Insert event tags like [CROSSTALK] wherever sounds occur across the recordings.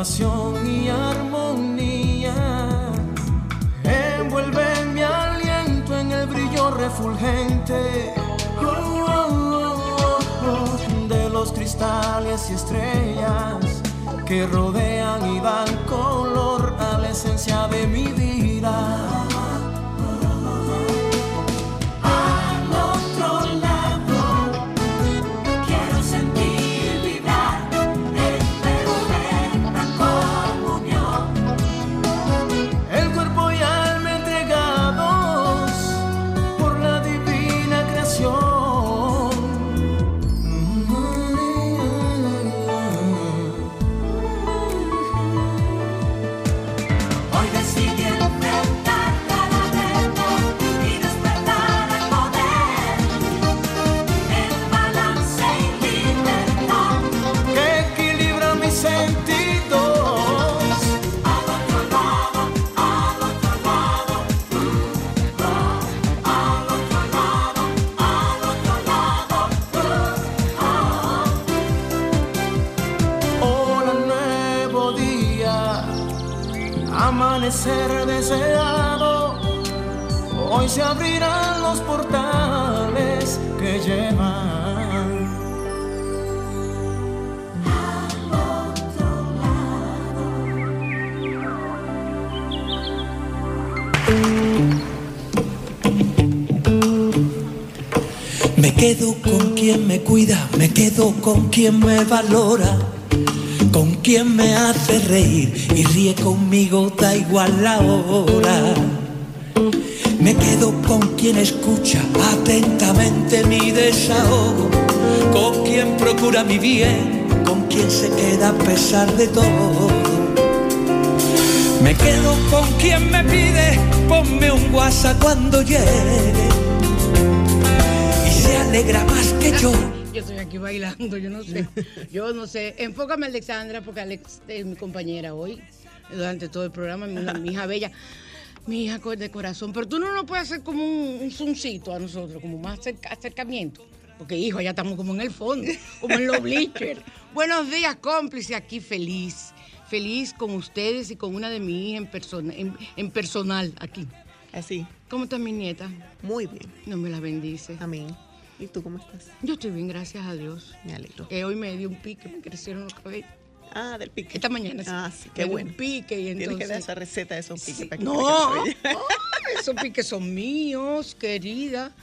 y armonía. Envuelve mi aliento en el brillo refulgente de los cristales y estrellas que rodean y dan color a la esencia de mi vida. Hoy se abrirán los portales que llevan. Me quedo con quien me cuida, me quedo con quien me valora con quien me hace reír y ríe conmigo, da igual la hora. Me quedo con quien escucha atentamente mi desahogo, con quien procura mi bien, con quien se queda a pesar de todo. Me quedo con quien me pide, ponme un WhatsApp cuando llegue y se alegra más que yo [LAUGHS] yo estoy aquí bailando, yo no sé. Yo no sé. Enfócame, Alexandra, porque Alex es mi compañera hoy, durante todo el programa, mi, hija bella. Mi hija de corazón. Pero tú no nos puedes hacer como un, un zoomcito a nosotros, como más acercamiento. Porque, hijo, ya estamos como en el fondo, como en los [LAUGHS] bleachers. Buenos días, cómplice, aquí feliz. Feliz con ustedes y con una de mis hijas en, persona, en, personal aquí. Así. ¿Cómo está mi nieta? Muy bien. No me la bendice. Amén. ¿Y tú cómo estás? Yo estoy bien, gracias a Dios. Me alegro. Que hoy me dio un pique, me crecieron los cabellos. Ah, del pique. Esta mañana sí. Ah, sí, qué bueno. Un pique y entonces... Tienes que dar esa receta de esos piques. Para que no, [LAUGHS] esos piques son míos, querida.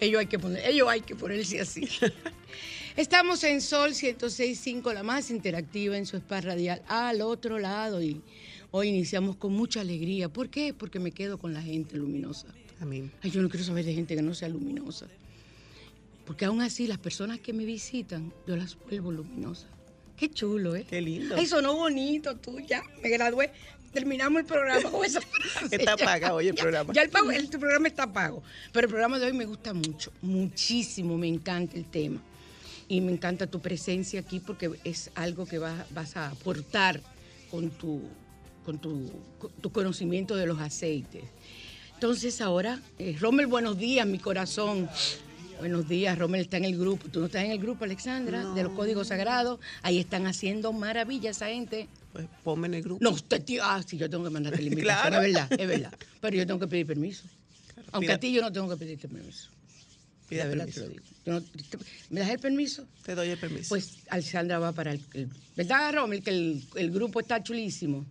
Ellos hay que poner, ellos hay que ponerse así. [LAUGHS] Estamos en Sol 106.5, la más interactiva en su spa radial, al otro lado. Y hoy iniciamos con mucha alegría. ¿Por qué? Porque me quedo con la gente luminosa. Amén. Ay, yo no quiero saber de gente que no sea luminosa. Porque aún así las personas que me visitan, yo las vuelvo luminosas. Qué chulo, ¿eh? Qué lindo. Ay, sonó bonito, tú ya. Me gradué. Terminamos el programa con [LAUGHS] esa [LAUGHS] Está pago hoy el programa. Ya el, pago, el, programa está pago. Pero el programa de hoy me gusta mucho, muchísimo. Me encanta el tema. Y me encanta tu presencia aquí porque es algo que vas, a aportar con tu, con tu, conocimiento de los aceites. Entonces ahora, eh, Rommel, buenos días, mi corazón. Buenos días, Romel está en el grupo. ¿Tú no estás en el grupo, Alexandra? De los códigos sagrados. Ahí están haciendo maravillas esa gente. Pues ponme en el grupo. No, usted, tío, ah, sí, yo tengo que mandarte la [LAUGHS] invitación. claro. Es verdad, es verdad. Pero yo tengo que pedir permiso. Aunque a ti yo no tengo que pedirte permiso. Pida verdad te lo digo. ¿Me das el permiso? Te doy el permiso. Pues Alexandra va para el... ¿Verdad, Romel? Que el, grupo está chulísimo.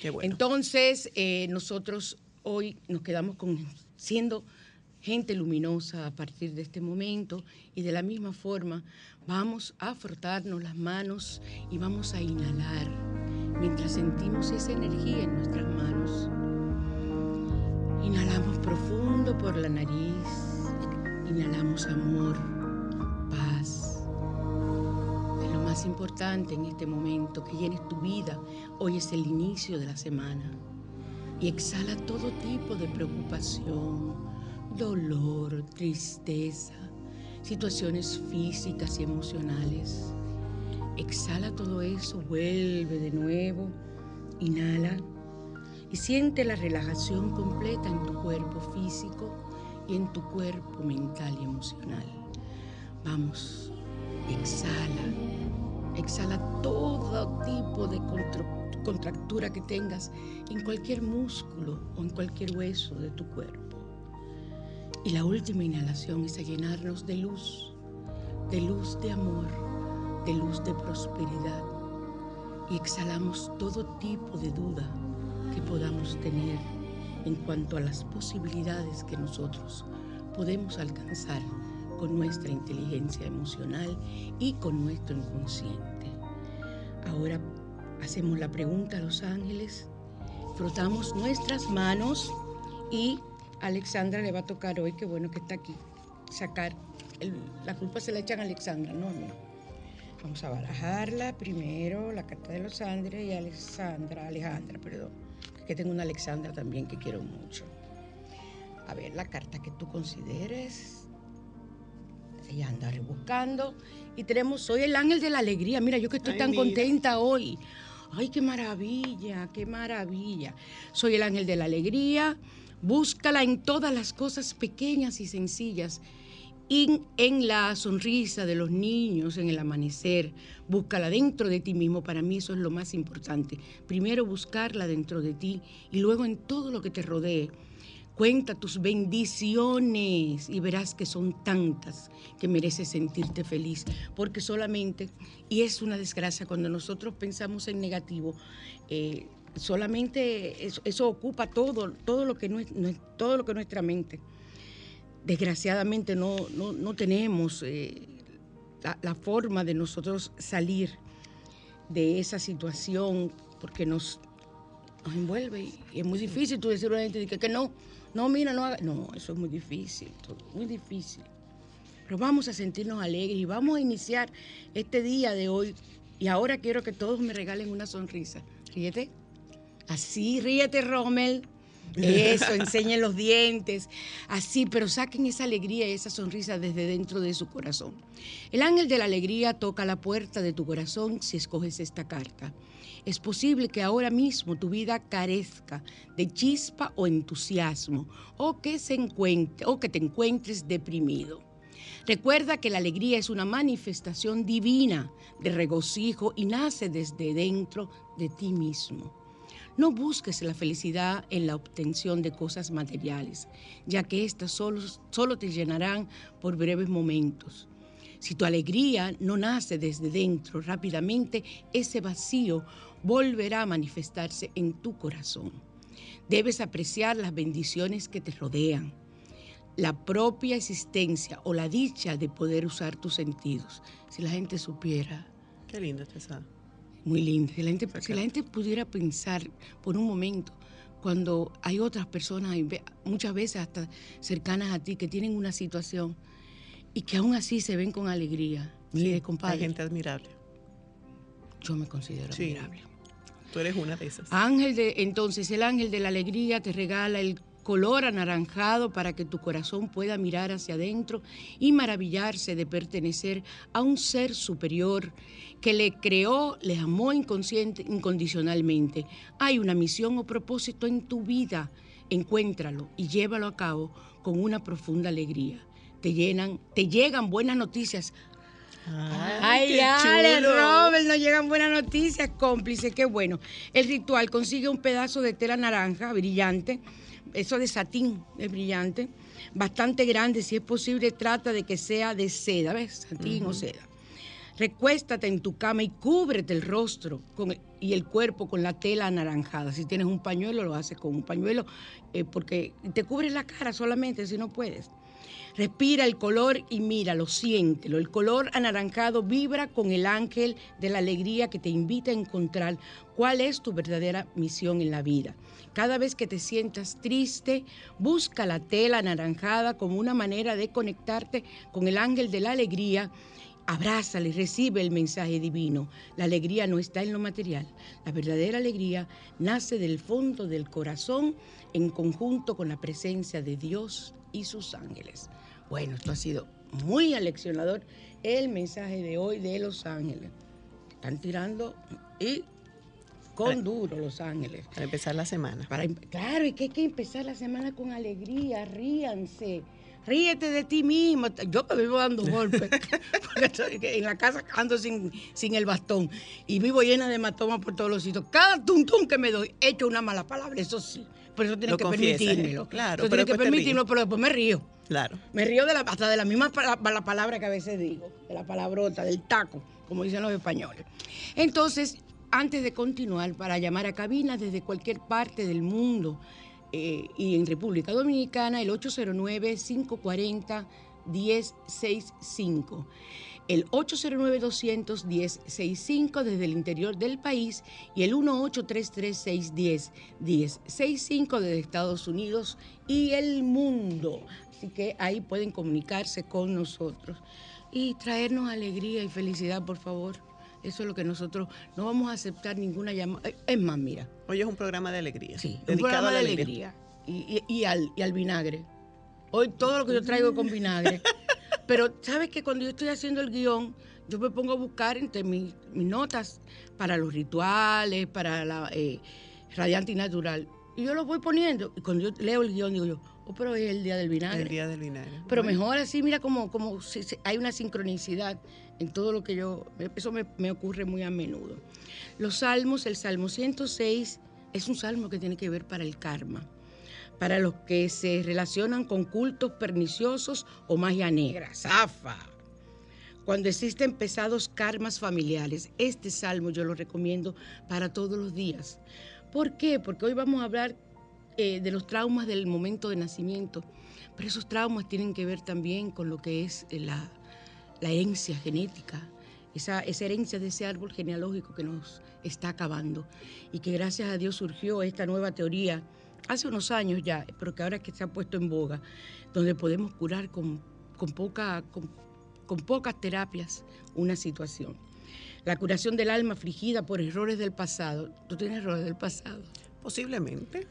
Qué bueno. Entonces, eh, nosotros hoy nos quedamos con siendo gente luminosa a partir de este momento y de la misma forma vamos a frotarnos las manos y vamos a inhalar mientras sentimos esa energía en nuestras manos. Inhalamos profundo por la nariz, inhalamos amor, paz. Es lo más importante en este momento, que llenes tu vida. Hoy es el inicio de la semana. Y exhala todo tipo de preocupación, dolor, tristeza, situaciones físicas y emocionales. Exhala todo eso, vuelve de nuevo, inhala y siente la relajación completa en tu cuerpo físico y en tu cuerpo mental y emocional. Vamos, exhala. Exhala todo tipo de contra- contractura que tengas en cualquier músculo o en cualquier hueso de tu cuerpo. Y la última inhalación es a llenarnos de luz, de luz de amor, de luz de prosperidad. Y exhalamos todo tipo de duda que podamos tener en cuanto a las posibilidades que nosotros podemos alcanzar con nuestra inteligencia emocional y con nuestro inconsciente. Ahora hacemos la pregunta a los ángeles, frotamos nuestras manos y Alexandra le va a tocar hoy, qué bueno que está aquí, sacar, el- la culpa se la echan a Alexandra, no a mí. Vamos a barajarla primero, la carta de los Ángeles y Alexandra, Alejandra, perdón, que tengo una Alexandra también que quiero mucho. A ver, la carta que tú consideres. Ella anda rebuscando. Y tenemos, soy el ángel de la alegría. Mira, yo que estoy Ay, tan mira. contenta hoy. Ay, qué maravilla, qué maravilla. Soy el ángel de la alegría. Búscala en todas las cosas pequeñas y sencillas. Y en la sonrisa de los niños, en el amanecer, búscala dentro de ti mismo. Para mí eso es lo más importante. Primero buscarla dentro de ti y luego en todo lo que te rodee. Cuenta tus bendiciones y verás que son tantas que mereces sentirte feliz, porque solamente, y es una desgracia cuando nosotros pensamos en negativo, eh, solamente eso, eso ocupa todo, todo lo que todo lo que es nuestra mente. Desgraciadamente no, no, no tenemos eh, la, forma de nosotros salir de esa situación porque nos, nos envuelve y, es muy difícil tú decirle a la gente que, que no, no, mira, no haga. No, eso es muy difícil, muy difícil. Pero vamos a sentirnos alegres y vamos a iniciar este día de hoy. Y ahora quiero que todos me regalen una sonrisa. Ríete. Así, ríete, Rommel. [LAUGHS] Eso, enseñen los dientes. Así, pero saquen esa alegría y esa sonrisa desde dentro de su corazón. El ángel de la alegría toca la puerta de tu corazón si escoges esta carta. Es posible que ahora mismo tu vida carezca de chispa o entusiasmo o que, se encuentre, o que te encuentres deprimido. Recuerda que la alegría es una manifestación divina de regocijo y nace desde dentro de ti mismo. No busques la felicidad en la obtención de cosas materiales, ya que éstas solo, solo te llenarán por breves momentos. Si tu alegría no nace desde dentro rápidamente, ese vacío volverá a manifestarse en tu corazón. Debes apreciar las bendiciones que te rodean, la propia existencia o la dicha de poder usar tus sentidos. Si la gente supiera Qué lindo está esa. Muy linda. Si la, gente, si la gente pudiera pensar por un momento, cuando hay otras personas, muchas veces hasta cercanas a ti, que tienen una situación y que aún así se ven con alegría. Mire, Hay compadre, gente admirable. yo me considero Sí. admirable. Tú eres una de esas. Ángel de, entonces el ángel de la alegría te regala el color anaranjado para que tu corazón pueda mirar hacia adentro y maravillarse de pertenecer a un ser superior que le creó, le amó inconsciente, incondicionalmente. Hay una misión o propósito en tu vida. Encuéntralo y llévalo a cabo con una profunda alegría. Te llenan, te llegan buenas noticias Ay, qué Ale. Robert, nos llegan buenas noticias, cómplice, qué bueno. El ritual consigue un pedazo de tela naranja brillante, eso de satín es brillante, bastante grande, si es posible, trata de que sea de seda, ¿ves? Satín o seda. Recuéstate en tu cama y cúbrete el rostro con- y el cuerpo con la tela anaranjada. Si tienes un pañuelo, lo haces con un pañuelo, eh, porque te cubres la cara solamente si no puedes. Respira el color y míralo, siéntelo. El color anaranjado vibra con el ángel de la alegría que te invita a encontrar cuál es tu verdadera misión en la vida. Cada vez que te sientas triste, busca la tela anaranjada como una manera de conectarte con el ángel de la alegría. Abrázale, recibe el mensaje divino. La alegría no está en lo material. La verdadera alegría nace del fondo del corazón en conjunto con la presencia de Dios y sus ángeles. Bueno, esto ha sido muy aleccionador el mensaje de hoy de los ángeles. Están tirando y con duro los ángeles. Para empezar la semana. Para em- claro, y que hay que empezar la semana con alegría, ríanse, ríete de ti mismo. Yo me vivo dando [LAUGHS] golpes, porque estoy en la casa ando sin, sin el bastón y vivo llena de hematomas por todos los sitios. Cada tuntún que me doy, he hecho una mala palabra, eso sí. Por eso tienes Lo que permitírmelo. Claro, Eso pero tienes que permitirlo, pero después me río. Claro. Me río de la, hasta de la misma pala- la palabra que a veces digo, de la palabrota, del taco, como dicen los españoles. Entonces, antes de continuar, para llamar a cabina desde cualquier parte del mundo eh, y en República Dominicana, el 809-540-1065. El 809-210-1065 desde el interior del país y el 1833-610-1065 desde Estados Unidos y el mundo. Así que ahí pueden comunicarse con nosotros y traernos alegría y felicidad, por favor. Eso es lo que nosotros no vamos a aceptar ninguna llamada. Es más, mira, Hoy es un programa de alegría. Sí, un dedicado programa a la de alegría. alegría. Y, y- y al, y al vinagre. Hoy todo lo que yo traigo es con vinagre. [LAUGHS] Pero, ¿sabes que Cuando yo estoy haciendo el guion, yo me pongo a buscar entre mis, mis notas para los rituales, para la eh, radiante y natural. Y yo lo voy poniendo. Y cuando yo leo el guion, digo yo, oh, pero es el día del vinagre. El día del vinagre. Pero Bueno, mejor así, mira como, como si- si hay una sincronicidad en todo lo que yo... Eso me, me ocurre muy a menudo. Los salmos, el Salmo 106 es un salmo que tiene que ver para el karma, para los que se relacionan con cultos perniciosos o magia negra. ¡Zafa! Cuando existen pesados karmas familiares, este salmo yo lo recomiendo para todos los días. ¿Por qué? Porque hoy vamos a hablar eh, de los traumas del momento de nacimiento, pero esos traumas tienen que ver también con lo que es eh, la, la herencia genética, esa, esa herencia de ese árbol genealógico que nos está acabando y que gracias a Dios surgió esta nueva teoría hace unos años ya, pero que ahora es que se ha puesto en boga, donde podemos curar con, con, poca, con, con pocas terapias una situación. La curación del alma afligida por errores del pasado. ¿Tú tienes errores del pasado? Posiblemente.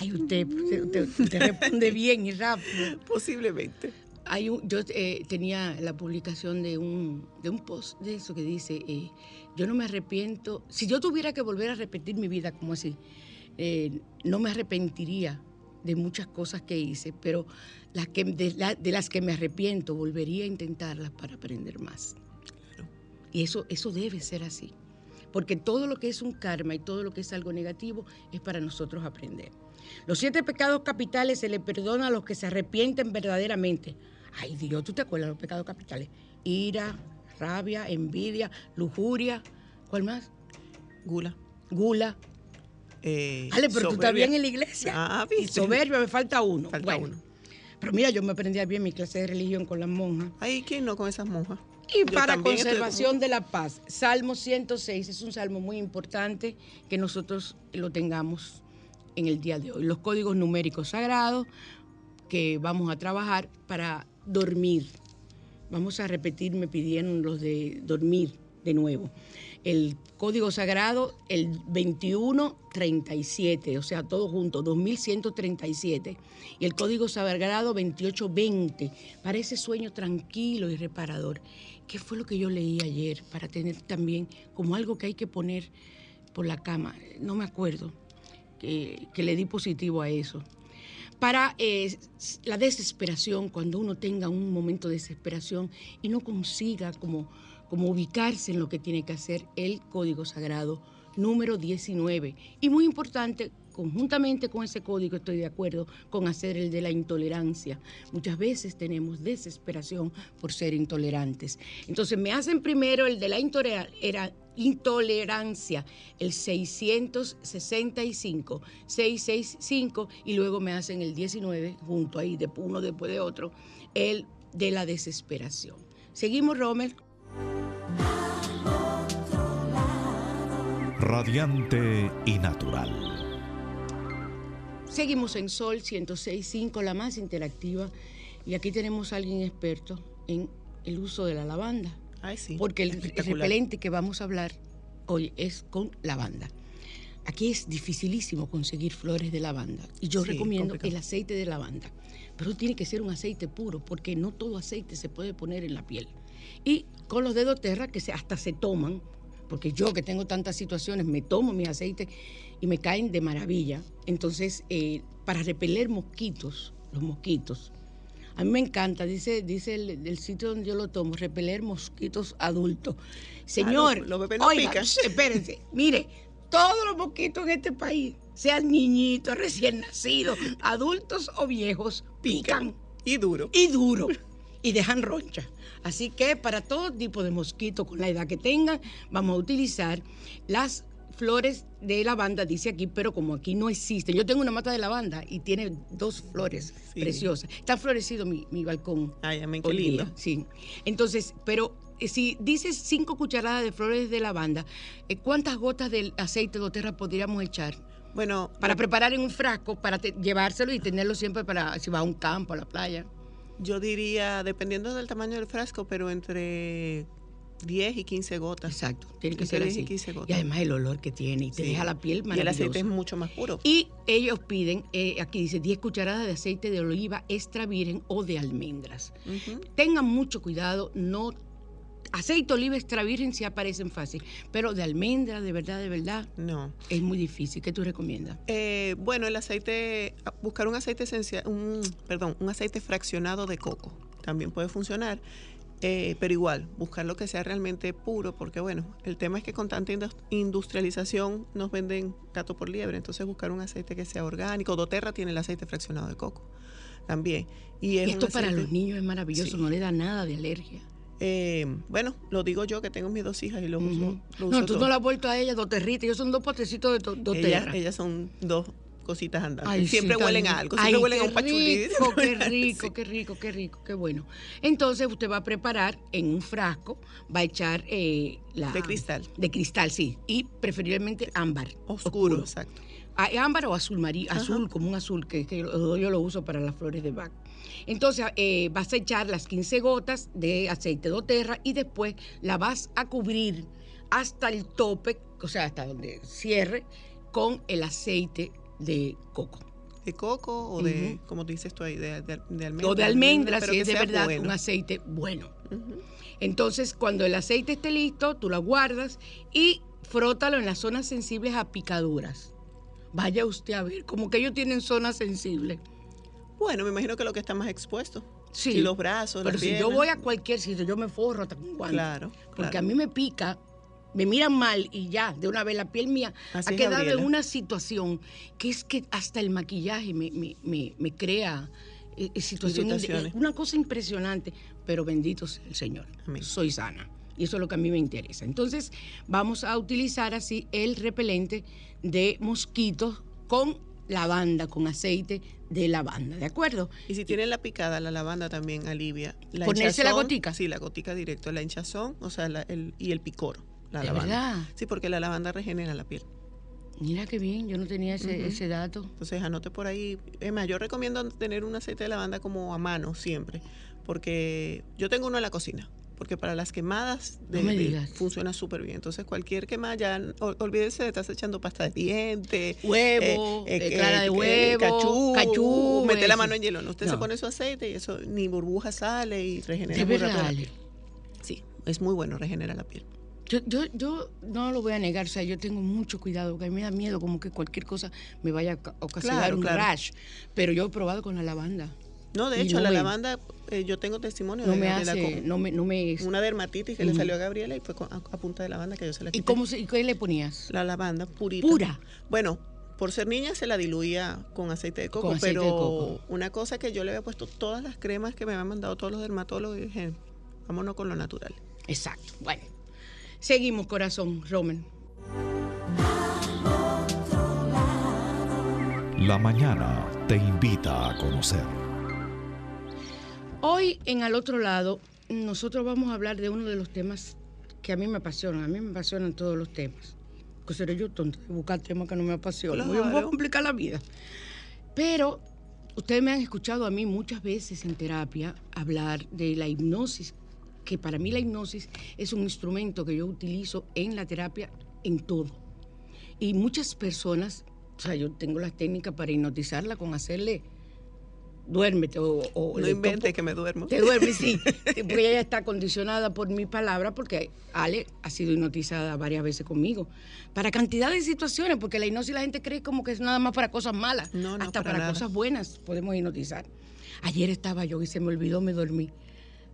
Ay, usted, usted, usted- usted responde bien y rápido. [LAUGHS] Posiblemente. Hay un- yo eh, tenía la publicación de un, de un post de eso que dice, eh, yo no me arrepiento, si yo tuviera que volver a repetir mi vida como así, eh, no me arrepentiría de muchas cosas que hice, pero las que, de, la- de las que me arrepiento volvería a intentarlas para aprender más. Y eso, eso debe ser así, porque todo lo que es un karma y todo lo que es algo negativo es para nosotros aprender. Los siete pecados capitales se le perdona a los que se arrepienten verdaderamente. Ay Dios, ¿tú te acuerdas de los pecados capitales? Ira, rabia, envidia, lujuria, ¿cuál más? Gula. Gula. Eh, Ale, pero tú estás bien en la iglesia. Ah, y soberbia, me falta uno. Falta Bueno, uno. Pero mira, yo me aprendí bien mi clase de religión con las monjas. Ay, ¿quién no con esas monjas? Y Yo para estoy conservación de la paz, Salmo 106 es un salmo muy importante que nosotros lo tengamos en el día de hoy. Los códigos numéricos sagrados que vamos a trabajar para dormir. Vamos a repetir, me pidieron los de dormir de nuevo. El código sagrado, el 2137, o sea, todo junto, 2137. Y el código sagrado 2820, para ese sueño tranquilo y reparador. ¿Qué fue lo que yo leí ayer para tener también como algo que hay que poner por la cama? No me acuerdo que, le di positivo a eso para eh, la desesperación, cuando uno tenga un momento de desesperación y no consiga como, como ubicarse en lo que tiene que hacer, el código sagrado número 19. Y muy importante, conjuntamente con ese código estoy de acuerdo con hacer el de la intolerancia. Muchas veces tenemos desesperación por ser intolerantes. Entonces me hacen primero el de la intolera- era- intolerancia, el 665, 665, y luego me hacen el 19, junto ahí, de uno después de otro, el de la desesperación. Seguimos, Romer. Radiante y natural. Seguimos en Sol 106.5, la más interactiva, y aquí tenemos a alguien experto en el uso de la lavanda. Ay, sí. Porque el, repelente que vamos a hablar hoy es con lavanda. Aquí es dificilísimo conseguir flores de lavanda y yo Sí, recomiendo complicado. el aceite de lavanda. Pero tiene que ser un aceite puro porque no todo aceite se puede poner en la piel. Y con los dedos terra que se, hasta se toman, porque yo que tengo tantas situaciones me tomo mis aceites y me caen de maravilla. Entonces, eh, para repeler mosquitos, los mosquitos, A mí me encanta, dice, dice el, sitio donde yo lo tomo, repeler mosquitos adultos. Señor, los- los no oiga, pican. [LAUGHS] espérense, mire, todos los mosquitos en este país, sean niñitos, recién nacidos, adultos o viejos, pican Y duro. y duro y dejan roncha. Así que para todo tipo de mosquito con la edad que tengan, vamos a utilizar las flores de lavanda, dice aquí, pero como aquí no existen. Yo tengo una mata de lavanda y tiene dos flores Sí. preciosas. Está florecido mi, mi balcón. Ay, amén, qué día, lindo. Sí. Entonces, pero eh, si dices cinco cucharadas de flores de lavanda, eh, ¿cuántas gotas del aceite de doterra podríamos echar? Bueno, Para preparar en un frasco, para te- llevárselo y tenerlo siempre para si va a un campo, a la playa. Yo diría, dependiendo del tamaño del frasco, pero entre 10 y 15 gotas. Exacto, tiene que ser 10 y así. 15 gotas. Y además el olor que tiene y te Sí. deja la piel Y el maravillosa. aceite es mucho más puro. Y ellos piden, eh, aquí dice 10 cucharadas de aceite de oliva extra virgen o de almendras. Ujú. Tengan mucho cuidado, no aceite oliva extra virgen sí aparecen fácil, pero de almendra, de verdad, de verdad, No. es muy difícil. ¿Qué tú recomiendas? Eh, bueno, el aceite, buscar un aceite esencial, un, perdón, un aceite fraccionado de coco también puede funcionar, eh, pero igual, buscar lo que sea realmente puro, porque bueno, el tema es que con tanta indus- industrialización nos venden gato por liebre, entonces buscar un aceite que sea orgánico. doTERRA tiene el aceite fraccionado de coco también. Y, es Esto para los niños es maravilloso, Sí. no le da nada de alergia. Eh, bueno, lo digo yo que tengo mis dos hijas y lo uso. Ujú. lo No, uso tú todo. no la has vuelto a ella, doterrita. Ellos son dos potecitos de do- ellas, doterra. ellas son dos cositas andantes. Ay, siempre sí, huelen a algo, siempre Ay, huelen a un pachulí. Rico, [LAUGHS] qué rico, sí. qué rico, qué rico, qué bueno. Entonces usted va a preparar en un frasco, va a echar la... De cristal. De cristal, sí. Y preferiblemente ámbar. Oscuro, exacto. Ah, ámbar o azul marí, azul, como un azul, que, que yo yo lo uso para las flores de Bach. Entonces eh, vas a echar las 15 gotas de aceite doTERRA y después la vas a cubrir hasta el tope, o sea, hasta donde cierre, con el aceite de coco. De coco o de, como dices tú ahí, de, de, de almendra. O de almendra, si es de verdad bueno. un aceite bueno. Entonces, cuando el aceite esté listo, tú lo guardas y frótalo en las zonas sensibles a picaduras. Vaya usted a ver, como que ellos tienen zonas sensibles. Bueno, me imagino que lo que está más expuesto. Sí. Los brazos, Pero las si yo voy a cualquier sitio, yo me forro hasta con guantes. Claro, Porque claro. a mí me pica, me miran mal y ya, de una vez la piel mía Así ha quedado Gabriela. en una situación que es que hasta el maquillaje me, me- me- me crea eh, eh, situaciones, Irritaciones. una cosa impresionante, pero bendito sea el Señor. Amén. Soy sana. Y eso es lo que a mí me interesa. Entonces, vamos a utilizar así el repelente de mosquitos con lavanda, con aceite de lavanda, ¿de acuerdo? Y si tienen la picada, la lavanda también alivia. La ¿Ponerse la gotica? Sí, la gotica directo. La hinchazón, o sea, la- el, y el picor. La ¿De lavanda. verdad? Sí, porque la lavanda regenera la piel. Mira qué bien, yo no tenía ese, ese dato. Entonces anote por ahí. Es más, yo recomiendo tener un aceite de lavanda como a mano siempre. Porque yo tengo uno en la cocina. Porque para las quemadas de, No funciona súper bien. Entonces cualquier quemada ya, ol- olvídese de estás echando pasta de dientes. Huevo, eh, clara de eh, huevo, cachú, cachú, mete la mano en hielo. ¿no? Usted se pone su aceite y eso ni burbuja sale y regenera muy rápido la piel. Sí, es muy bueno, regenera la piel. Yo, yo, yo no lo voy a negar, o sea, yo tengo mucho cuidado, porque a mí me da miedo como que cualquier cosa me vaya a ca- ocasionar Claro, un claro. rash. Pero yo he probado con la lavanda. No, de hecho, no la me- lavanda, eh, yo tengo testimonio No de me hace, con no me, no me... una dermatitis que le salió a Gabriela y fue con- a, a punta de lavanda que yo se la ¿Y quité. cómo se, y qué le ponías? La lavanda purita. Pura. Bueno, por ser niña se la diluía con aceite de coco, Con aceite pero de coco. una cosa que yo le había puesto todas las cremas que me habían mandado todos los dermatólogos y dije, vámonos con lo natural. Exacto. Bueno, seguimos, corazón, Roman. La mañana te invita a conocer. Hoy en Al Otro Lado, nosotros vamos a hablar de uno de los temas que a mí me apasionan. A mí me apasionan todos los temas. Que seré yo tonta de buscar temas que no me apasionan. Yo me voy a complicar la vida. Pero ustedes me han escuchado a mí muchas veces en terapia hablar de la hipnosis, que para mí la hipnosis es un instrumento que yo utilizo en la terapia en todo. Y muchas personas, o sea, yo tengo las técnicas para hipnotizarla con hacerle duérmete o, o No le invente topo- que me duermo. te duermes, [LAUGHS] sí. Porque ella está condicionada por mi palabra, porque Ale ha sido hipnotizada varias veces conmigo. Para cantidad de situaciones, porque la hipnosis la gente cree como que es nada más para cosas malas. No, no, Hasta para para, cosas buenas podemos hipnotizar. Ayer estaba yo y se me olvidó, me dormí,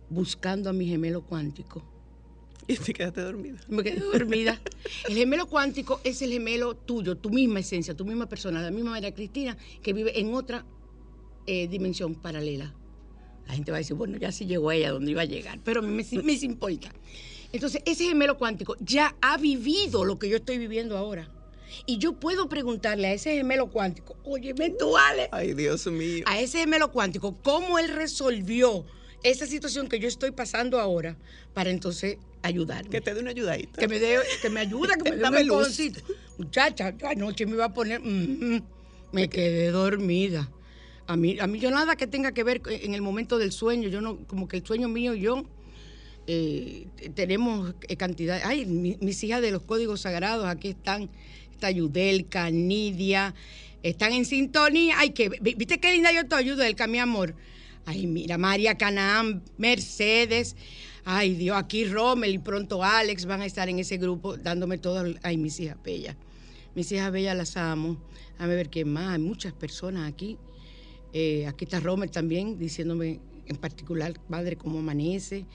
buscando a mi gemelo cuántico. Y te quedaste dormida. Me quedé dormida. El gemelo cuántico es el gemelo tuyo, tu misma esencia, tu misma persona, la misma María Cristina que vive en otra eh, dimensión paralela. La gente va a decir, bueno, ya sí llegó ella donde iba a llegar, pero a mí me, me importa. Entonces, ese gemelo cuántico ya ha vivido lo que yo estoy viviendo ahora. Y yo puedo preguntarle a ese gemelo cuántico, oye, duales, Ay, Dios mío. a ese gemelo cuántico, cómo él resolvió esa situación que yo estoy pasando ahora para entonces ayudarme. Que te dé una ayudadita. Que me dé, que me ayuda, que [LAUGHS] me dé un luz. Muchacha, yo anoche me iba a poner, mm, mm, me quedé dormida. A mí, a mí yo nada que tenga que ver en el momento del sueño, yo no, como que el sueño mío y yo eh, tenemos eh, cantidad. Ay, mi- mis hijas de los códigos sagrados, aquí están, está Yudelka, Nidia, están en sintonía. Ay, que, vi- ¿viste qué linda yo estoy, Yudelka, mi amor? Ay, mira, María Canaán, Mercedes. Ay, Dios, aquí Rommel y pronto Alex van a estar en ese grupo dándome todo. el- Ay, mis hijas bellas. Mis hijas bellas las amo. A ver qué más. Hay muchas personas aquí. Eh, aquí está Rommel también diciéndome en particular, padre, cómo amanece.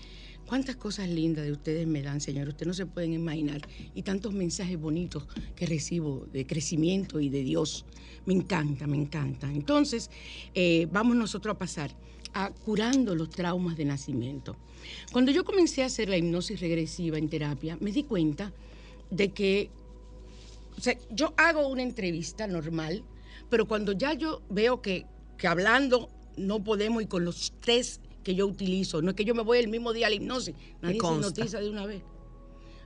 Cuántas cosas lindas de ustedes me dan, Señor. Ustedes no se pueden imaginar. Y tantos mensajes bonitos que recibo de crecimiento y de Dios. Me encanta, me encanta. Entonces, eh, vamos nosotros a pasar a curando los traumas de nacimiento. Cuando yo comencé a hacer la hipnosis regresiva en terapia, me di cuenta de que o sea, yo hago una entrevista normal, pero cuando ya yo veo que, que hablando no podemos y con los test que yo utilizo, no es que yo me voy el mismo día a la hipnosis, nadie se hipnotiza de una vez.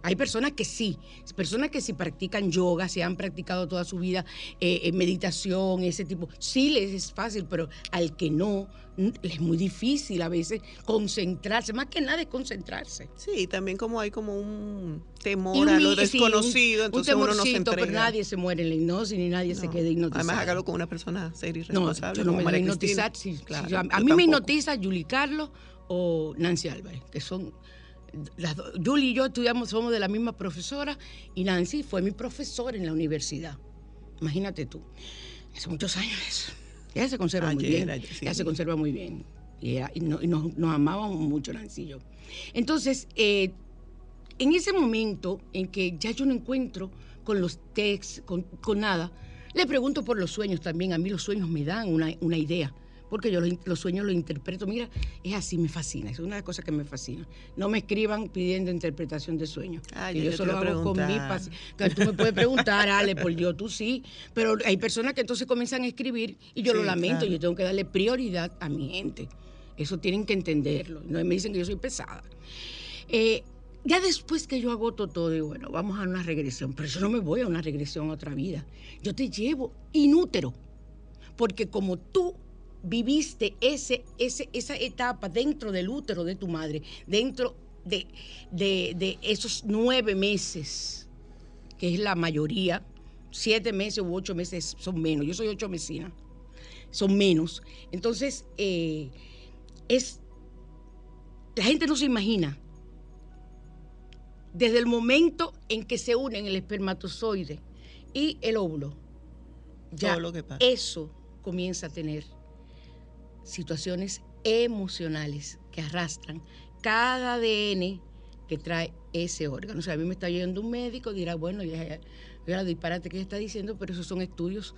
Hay personas que sí, personas que si practican yoga, si han practicado toda su vida eh, eh, meditación, ese tipo, sí les es fácil, pero al que no, es muy difícil a veces concentrarse, más que nada es concentrarse. Sí, también como hay como un temor un a lo mi- sí, un- desconocido, un entonces uno no se entrega. pero nadie se muere en la hipnosis ni nadie se No. queda hipnotizado. Además, hágalo con una persona seria y No, responsable. yo no me voy a María hipnotizar. Sí, Claro, a mí me hipnotiza Julie Carlos o Nancy Álvarez, que son las. Julie y yo estudiamos, somos de la misma profesora y Nancy fue mi profesora en la universidad. Imagínate tú. Hace muchos años eso. Ella se conserva muy Ayer, bien. ayer, sí. Ella se conserva muy bien. Y, era- y no- y nos, nos amábamos mucho, Nancy y yo. Entonces, eh, en ese momento en que ya yo no encuentro con los textos, con, con nada, le pregunto por los sueños también. A mí los sueños me dan una, una idea, porque yo los, sueños los interpreto. Mira, es así, me fascina. Es una de las cosas que me fascina. No me escriban pidiendo interpretación de sueños. Ya yo te solo hago con mi preguntar. paci- que Tú me puedes preguntar, Ale, por Dios, tú sí. Pero hay personas que entonces comienzan a escribir y yo Sí, lo lamento. claro. Yo tengo que darle prioridad a mi gente. Eso tienen que entenderlo. No me dicen que yo soy pesada. Eh, ya después que yo agoto todo, digo, bueno, vamos a una regresión, pero yo no me voy a una regresión a otra vida. Yo te llevo inútero, porque como tú viviste ese, ese, esa etapa dentro del útero de tu madre, dentro de, de- de esos nueve meses, que es la mayoría, siete meses u ocho meses son menos, yo soy ocho mesina, son menos. Entonces, eh, es, la gente no se imagina desde el momento en que se unen el espermatozoide y el óvulo, ya Todo lo que pasa. eso comienza a tener situaciones emocionales que arrastran cada ADN que trae ese órgano. O sea, a mí me está yendo un médico, dirá, bueno, ya, ya, ya la disparate que está diciendo, pero esos son estudios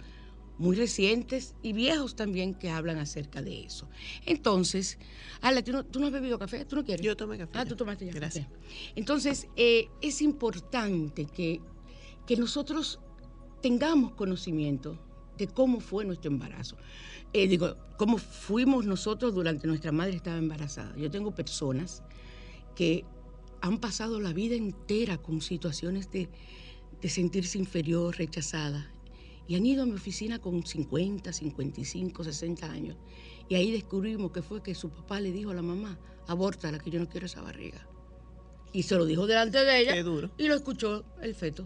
muy recientes y viejos también que hablan acerca de eso. Entonces, Ale, ¿tú no, tú no has bebido café? ¿Tú no quieres? Yo tomé café. Ah, ya. tú tomaste ya. Gracias. ok. Entonces, eh, es importante que, que nosotros tengamos conocimiento de cómo fue nuestro embarazo. Eh, digo, cómo fuimos nosotros durante nuestra madre estaba embarazada. Yo tengo personas que han pasado la vida entera con situaciones de, de sentirse inferior, rechazada. Y han ido a mi oficina con 50, 55, 60 años. Y ahí descubrimos que fue que su papá le dijo a la mamá, abórtala, que yo no quiero esa barriga. Y se lo dijo delante de ella. Qué duro. Y lo escuchó el feto.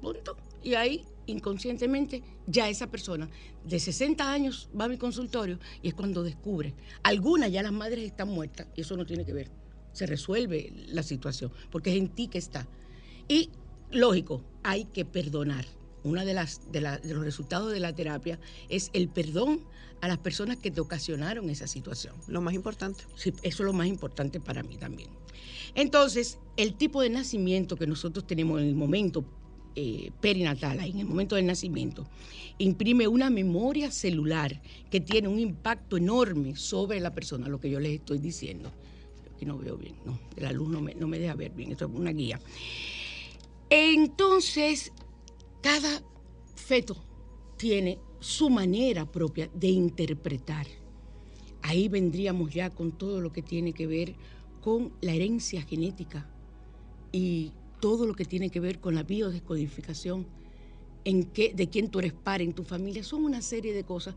Punto. Y ahí, inconscientemente, ya esa persona de 60 años va a mi consultorio y es cuando descubre. Algunas ya las madres están muertas y eso no tiene que ver. Se resuelve la situación porque es en ti que está. Y, lógico, hay que perdonar. una de las de, la- de los resultados de la terapia es el perdón a las personas que te ocasionaron esa situación. Lo más importante. Sí, eso es lo más importante para mí también. Entonces, el tipo de nacimiento que nosotros tenemos en el momento eh, perinatal, en el momento del nacimiento, imprime una memoria celular que tiene un impacto enorme sobre la persona, lo que yo les estoy diciendo. Aquí no veo bien, no, la luz no me, no me deja ver bien, esto es una guía. Entonces, cada feto tiene su manera propia de interpretar. Ahí vendríamos ya con todo lo que tiene que ver con la herencia genética y todo lo que tiene que ver con la biodescodificación, en qué, de quién tú eres par en tu familia. Son una serie de cosas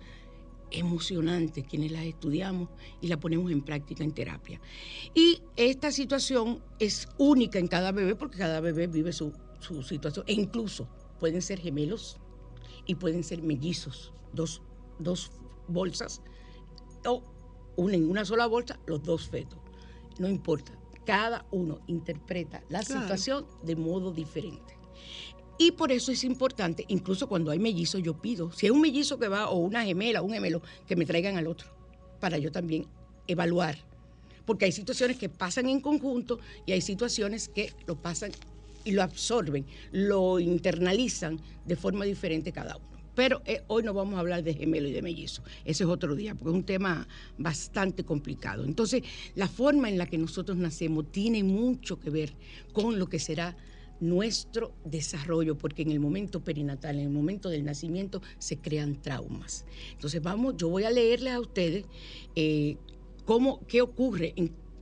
emocionantes quienes las estudiamos y las ponemos en práctica en terapia. Y esta situación es única en cada bebé porque cada bebé vive su, situación e incluso pueden ser gemelos y pueden ser mellizos, dos, dos bolsas o una en una sola bolsa, los dos fetos. No importa, cada uno interpreta la Claro. situación de modo diferente. Y por eso es importante, incluso cuando hay mellizos, yo pido, si hay un mellizo que va, o una gemela, un gemelo, que me traigan al otro, para yo también evaluar. Porque hay situaciones que pasan en conjunto y hay situaciones que lo pasan y lo absorben, lo internalizan de forma diferente cada uno. Pero eh, hoy no vamos a hablar de gemelo y de mellizo. Ese es otro día, porque es un tema bastante complicado. Entonces, la forma en la que nosotros nacemos tiene mucho que ver con lo que será nuestro desarrollo, porque en el momento perinatal, en el momento del nacimiento, se crean traumas. Entonces, vamos, yo voy a leerles a ustedes eh, cómo, qué ocurre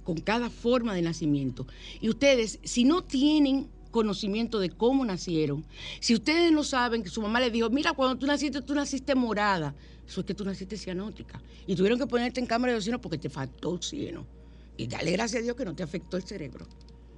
con cada forma de nacimiento. Y ustedes, si no tienen conocimiento de cómo nacieron, si ustedes no saben que su mamá les dijo, mira, cuando tú naciste, tú naciste morada, eso es que tú naciste cianótica. Y tuvieron que ponerte en cámara de oxígeno porque te faltó oxígeno. Y dale gracias a Dios que no te afectó el cerebro.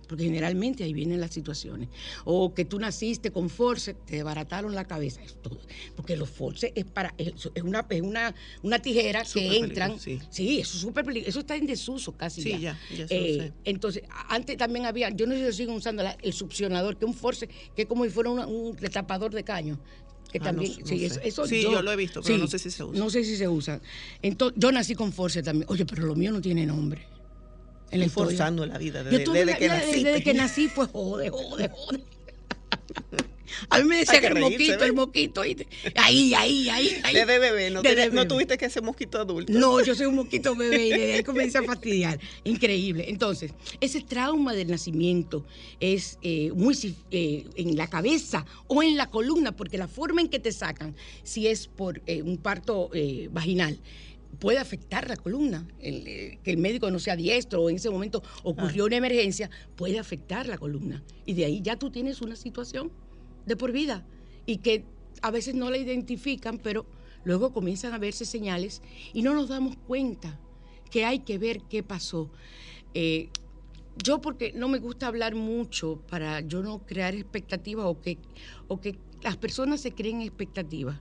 Porque generalmente ahí vienen las situaciones. O que tú naciste con force, te desbarataron la cabeza. Es todo. Porque los forces es para es, es una, es una, una tijera que entran. sí. eso es súper peligroso. Eso está en desuso casi. Sí, ya. ya, ya Eh, lo sé. entonces, antes también había, yo no sé si siguen usando, la- el succionador, que es un force, que es como si fuera una- un destapador de caño. Que Ah, también, no- no sí, eso Sí, yo lo he visto, pero no sé si se usa. No sé si se usa. Entonces, yo nací con force también. Oye, pero lo mío no tiene nombre. En la Y historia. forzando la vida Yo desde, que nací. Desde que nací fue jode, jode, jode. [LAUGHS] A mí me decía que el reírse, moquito, ¿ves? el moquito. ¿oíste? Ahí, ahí, ahí. ahí. Desde bebé, no, Desde tuviste que ser mosquito adulto. No, yo soy un mosquito bebé y desde ahí comencé a fastidiar. Increíble. Entonces, ese trauma del nacimiento es eh, muy eh, en la cabeza o en la columna, porque la forma en que te sacan, si es por eh, un parto eh, vaginal, puede afectar la columna. El, eh, que el médico no sea diestro o en ese momento ocurrió una emergencia, puede afectar la columna. Y de ahí ya tú tienes una situación de por vida y que a veces no la identifican, pero luego comienzan a verse señales y no nos damos cuenta que hay que ver qué pasó. Eh, yo porque no me gusta hablar mucho para yo no crear expectativas o que, o que las personas se creen expectativas,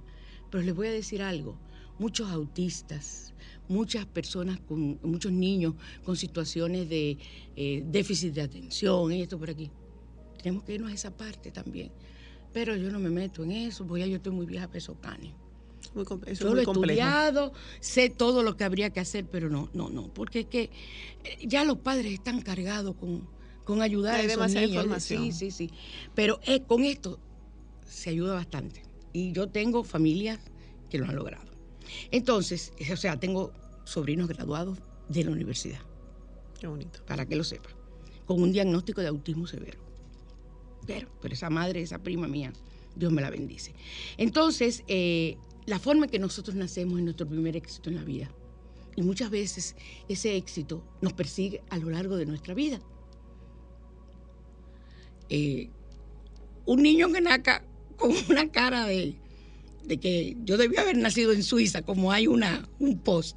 pero les voy a decir algo, muchos autistas, muchas personas con, muchos niños con situaciones de eh, déficit de atención y esto por aquí, tenemos que irnos a esa parte también. Pero yo no me meto en eso, porque ya yo estoy muy vieja para esos canes. Muy eso Yo es lo he complejo. estudiado, sé todo lo que habría que hacer, pero no, no, no, porque es que eh, ya los padres están cargados con, con ayudar Hay a esos niños. información. Sí, sí, sí. Pero eh, con esto se ayuda bastante. Y yo tengo familias que lo han logrado. Entonces, o sea, tengo sobrinos graduados de la universidad, Qué bonito. para que lo sepa, con un diagnóstico de autismo severo. Pero, pero esa madre, esa prima mía, Dios me la bendice. Entonces, eh, la forma en que nosotros nacemos es nuestro primer éxito en la vida. Y muchas veces ese éxito nos persigue a lo largo de nuestra vida. Eh, un niño que naca con una cara de, de que yo debía haber nacido en Suiza, como hay una, un post.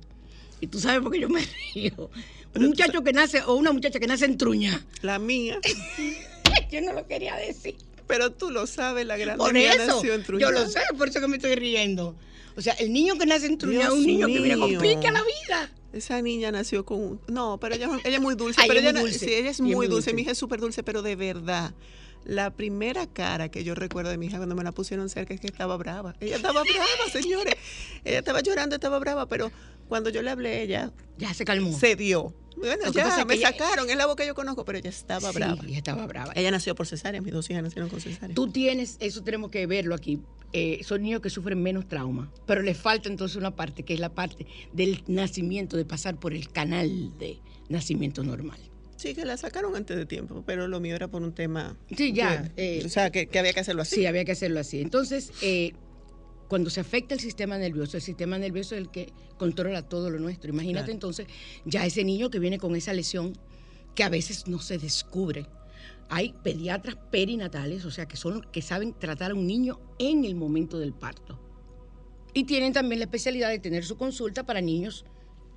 Y tú sabes por qué yo me [LAUGHS] río. Un muchacho que nace, o una muchacha que nace en Truña. La mía. [LAUGHS] Yo no lo quería decir. Pero tú lo sabes, la grande Por mía eso, nació en Truñán. yo lo sé, por eso que me estoy riendo. O sea, el niño que nace en Truñán es un niño que viene con pique a la vida. Esa niña nació con un... No, pero ella, ella es muy dulce. Ay, pero ella muy dulce. Sí, ella es muy dulce. dulce. Mi hija es súper dulce, pero de verdad. La primera cara que yo recuerdo de mi hija cuando me la pusieron cerca es que estaba brava. Ella estaba brava, [LAUGHS] señores. Ella estaba llorando, estaba brava, pero cuando yo le hablé, ella Ya se calmó. se dio. Bueno, Lo ya me ella- sacaron, es la voz que yo conozco, pero ella estaba Sí, brava. ella estaba brava. Ella nació por cesárea, mis dos hijas nacieron con cesárea. Tú tienes, eso tenemos que verlo aquí. eh, son niños que sufren menos trauma, pero les falta entonces una parte, que es la parte del nacimiento, de pasar por el canal de nacimiento normal. Sí, que la sacaron antes de tiempo, pero lo mío era por un tema. Sí, ya, eh, o sea, que, que había que hacerlo así. Sí, había que hacerlo así. Entonces, eh, cuando se afecta el sistema nervioso, el sistema nervioso es el que controla todo lo nuestro. Imagínate Claro. entonces ya ese niño que viene con esa lesión que a veces no se descubre. Hay pediatras perinatales, o sea, que son que saben tratar a un niño en el momento del parto. Y tienen también la especialidad de tener su consulta para niños,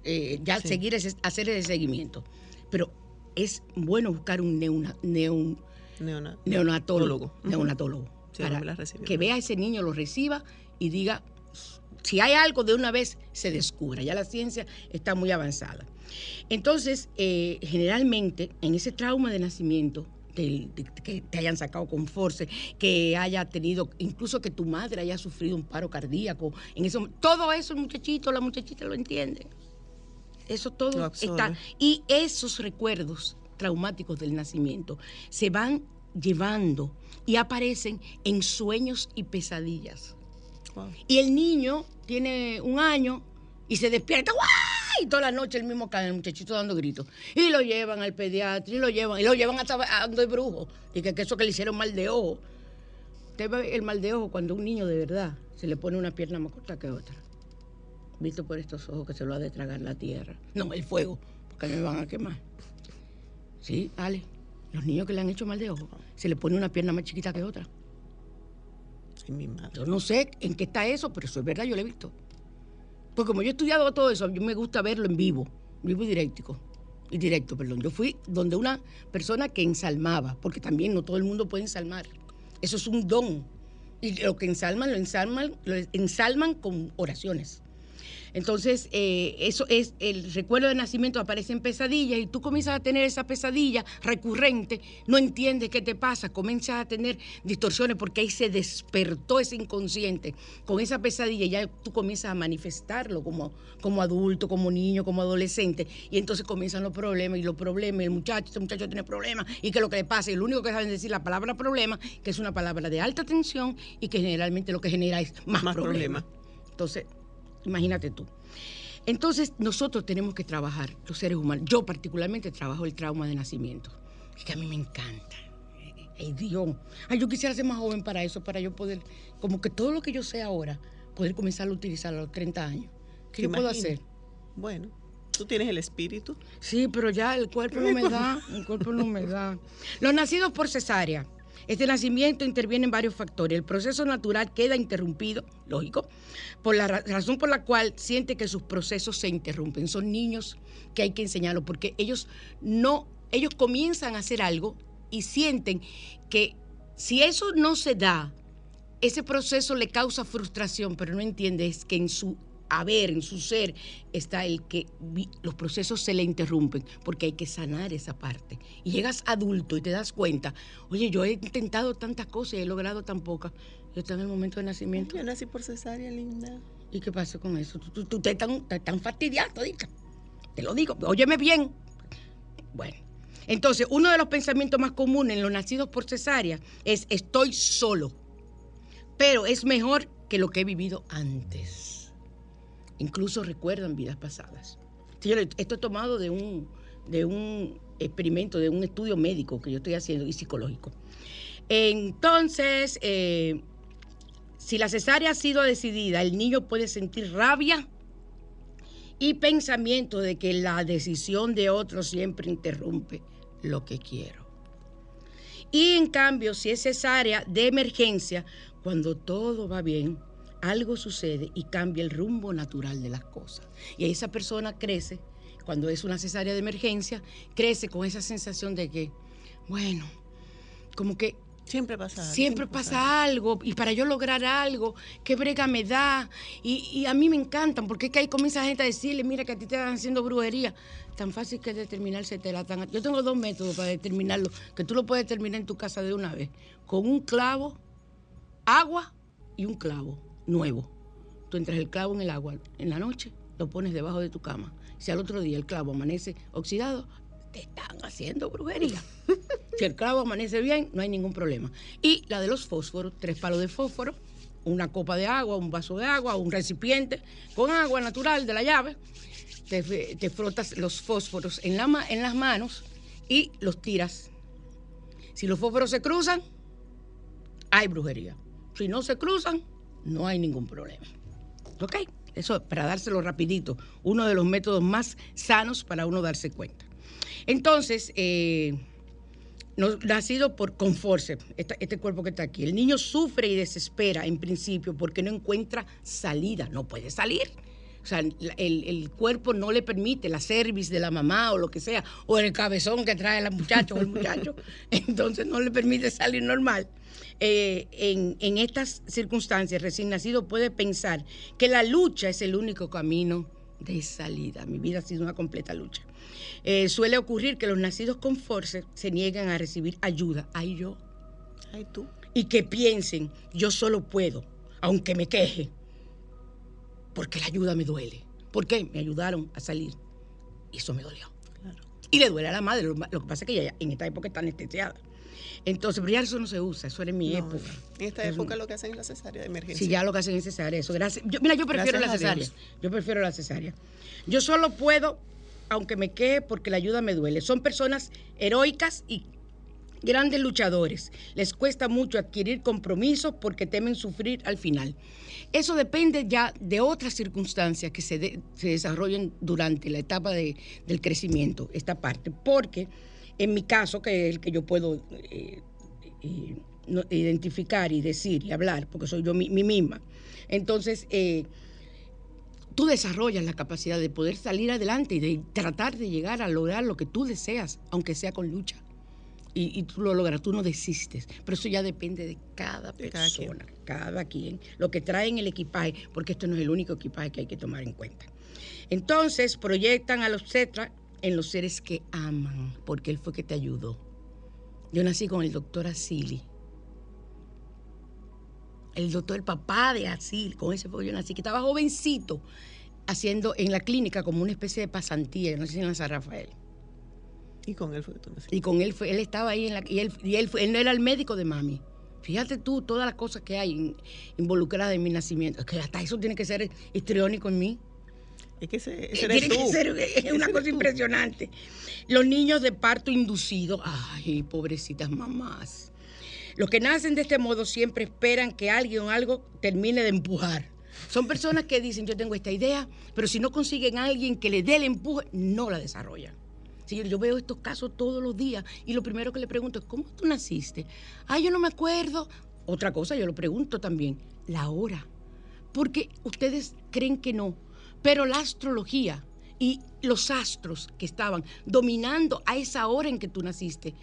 eh, ya Sí. seguir ese, hacer ese seguimiento. Pero es bueno buscar un neuna- neun- Neona- neonatólogo, neonatólogo, Sí, para la que vea a ese niño, lo reciba y diga, si hay algo de una vez, se descubra. Ya la ciencia está muy avanzada. Entonces, eh, generalmente, en ese trauma de nacimiento, de- que te hayan sacado con force, que haya tenido, incluso que tu madre haya sufrido un paro cardíaco, en eso, todo eso el muchachito, la muchachita lo entiende. Eso todo está. Y esos recuerdos traumáticos del nacimiento se van llevando y aparecen en sueños y pesadillas. Wow. Y el niño tiene un año y se despierta, ¡guay! Y toda la noche el mismo cae, el muchachito dando gritos. Y lo llevan al pediatra, y lo llevan, y lo llevan hasta donde el brujo. Y que, que eso que le hicieron mal de ojo. Usted ve el mal de ojo cuando un niño de verdad se le pone una pierna más corta que otra. Visto por estos ojos que se lo ha de tragar la tierra. No, el fuego, porque me van a quemar. Sí, Ale. Los niños que le han hecho mal de ojo, se le pone una pierna más chiquita que otra. Sí, mi madre. Yo no sé en qué está eso, pero eso es verdad, yo lo he visto. Pues como yo he estudiado todo eso, a mí me gusta verlo en vivo, vivo y directo. Y directo, perdón. Yo fui donde una persona que ensalmaba, porque también no todo el mundo puede ensalmar. Eso es un don. Y lo que ensalman, lo ensalman, lo ensalman con oraciones. Entonces, eh, eso es el recuerdo de nacimiento aparece en pesadillas y tú comienzas a tener esa pesadilla recurrente, no entiendes qué te pasa, comienzas a tener distorsiones porque ahí se despertó ese inconsciente. Con esa pesadilla y ya tú comienzas a manifestarlo como, como adulto, como niño, como adolescente. Y entonces comienzan los problemas y los problemas, y el muchacho, este muchacho tiene problemas y que lo que le pasa. Y lo único que saben decir la palabra problema, que es una palabra de alta tensión y que generalmente lo que genera es más, Más problemas. Entonces, imagínate tú. Entonces, nosotros tenemos que trabajar, los seres humanos. Yo particularmente trabajo el trauma de nacimiento, que a mí me encanta. Ay, Dios. Ay, yo quisiera ser más joven para eso, para yo poder, como que todo lo que yo sé ahora, poder comenzar a utilizarlo a los 30 años. ¿Qué ¿Te yo puedo hacer? Bueno, tú tienes el espíritu. Sí, pero ya el cuerpo no me [LAUGHS] da, el cuerpo no me da. Los nacidos por cesárea. Este nacimiento interviene en varios factores. El proceso natural queda interrumpido, lógico, por la ra- razón por la cual siente que sus procesos se interrumpen. Son niños que hay que enseñarlos porque ellos no, ellos comienzan a hacer algo y sienten que si eso no se da, ese proceso le causa frustración, pero no entiende es que en su haber, en su ser, está el que los procesos se le interrumpen, porque hay que sanar esa parte. Y llegas adulto y te das cuenta, oye, yo he intentado tantas cosas y he logrado tan pocas. Yo estaba en el momento de nacimiento. Yo nací por cesárea, linda. ¿Y qué pasó con eso? Tú, tú, tú te están, te están fastidiando, dica. Te lo digo, óyeme bien. Bueno, entonces, uno de los pensamientos más comunes en los nacidos por cesárea es estoy solo, pero es mejor que lo que he vivido antes. Incluso recuerdan vidas pasadas. Esto es tomado de un, de un experimento, de un estudio médico que yo estoy haciendo y psicológico. Entonces, eh, si la cesárea ha sido decidida, el niño puede sentir rabia y pensamiento de que la decisión de otro siempre interrumpe lo que quiero. Y en cambio, si es cesárea de emergencia, cuando todo va bien, algo sucede y cambia el rumbo natural de las cosas. Y esa persona crece, cuando es una cesárea de emergencia, crece con esa sensación de que, bueno, como que Siempre pasa algo. Siempre pasa algo y para yo lograr algo, qué brega me da. Y, y a mí me encantan porque es que ahí comienza gente a decirle, mira que a ti te están haciendo brujería. Tan fácil que determinarse te la están... Yo tengo dos métodos para determinarlo, que tú lo puedes determinar en tu casa de una vez. Con un clavo, agua y un clavo nuevo. Tú entras el clavo en el agua en la noche, lo pones debajo de tu cama. Si al otro día el clavo amanece oxidado, te están haciendo brujería. [LAUGHS] Si el clavo amanece bien, no hay ningún problema. Y la de los fósforos, tres palos de fósforo, una copa de agua, un vaso de agua, un recipiente con agua natural de la llave. Te, te frotas los fósforos en, la, ma- en las manos y los tiras. Si los fósforos se cruzan, hay brujería. Si no se cruzan, no hay ningún problema. ¿Ok? Eso para dárselo rapidito, uno de los métodos más sanos para uno darse cuenta. Entonces, eh, no- nacido por con forceps, esta- este cuerpo que está aquí, el niño sufre y desespera en principio porque no encuentra salida, no puede salir. O sea, el, el cuerpo no le permite, la cerviz de la mamá o lo que sea, o el cabezón que trae la muchacha o el muchacho, [LAUGHS] entonces no le permite salir normal. Eh, en, en estas circunstancias, recién nacido puede pensar que la lucha es el único camino de salida. Mi vida ha sido una completa lucha. Eh, suele ocurrir que los nacidos con force se niegan a recibir ayuda. Ay, yo. Ay, tú. Y que piensen, yo solo puedo, aunque me queje, porque la ayuda me duele. ¿Por qué? Me ayudaron a salir. Y eso me dolió. Claro. Y le duele a la madre. Lo, lo que pasa es que ella en esta época está anestesiada. Entonces, pero ya eso no se usa, eso era en mi No, época. En esta época lo que hacen es la cesárea de emergencia. Si ya lo que hacen es cesárea, eso. Gracias. Yo- mira, yo prefiero Gracias la cesárea. Yo prefiero la cesárea. Yo solo puedo, aunque me quede, porque la ayuda me duele. Son personas heroicas y grandes luchadores. Les cuesta mucho adquirir compromisos porque temen sufrir al final. Eso depende ya de otras circunstancias que se, se desarrollen durante la etapa de- del crecimiento, esta parte. Porque en mi caso, que es el que yo puedo eh, eh, identificar y decir y hablar, porque soy yo mi, misma, entonces eh, tú desarrollas la capacidad de poder salir adelante y de tratar de llegar a lograr lo que tú deseas, aunque sea con lucha y, y tú lo logras, tú no desistes. Pero eso ya depende de cada De cada quien. persona, cada quien, lo que trae en el equipaje, porque esto no es el único equipaje que hay que tomar en cuenta. Entonces proyectan al obstetra en los seres que aman, porque él fue que te ayudó. Yo nací con el doctor Asili. El doctor, el papá de Asili, con ese fue que yo nací, que estaba jovencito, haciendo en la clínica como una especie de pasantía, yo no sé si en la San Rafael. Y con él fue que tú naciste. Y con él fue, él estaba ahí en la, y él, y él, no era el médico de mami. Fíjate tú todas las cosas que hay in- involucradas en mi nacimiento. Es que hasta eso tiene que ser histriónico en mí. Es que ese, Eh, ese eres tiene tú. que ser es Ese una cosa impresionante. Los niños de parto inducido, ay, pobrecitas mamás. Los que nacen de este modo siempre esperan que alguien o algo termine de empujar. Son personas que dicen, yo tengo esta idea, pero si no consiguen a alguien que le dé el empuje, no la desarrollan. Sí, yo veo estos casos todos los días y lo primero que le pregunto es, ¿cómo tú naciste? Ah, yo no me acuerdo. Otra cosa, yo lo pregunto también, la hora. Porque ustedes creen que no, pero la astrología y los astros que estaban dominando a esa hora en que tú naciste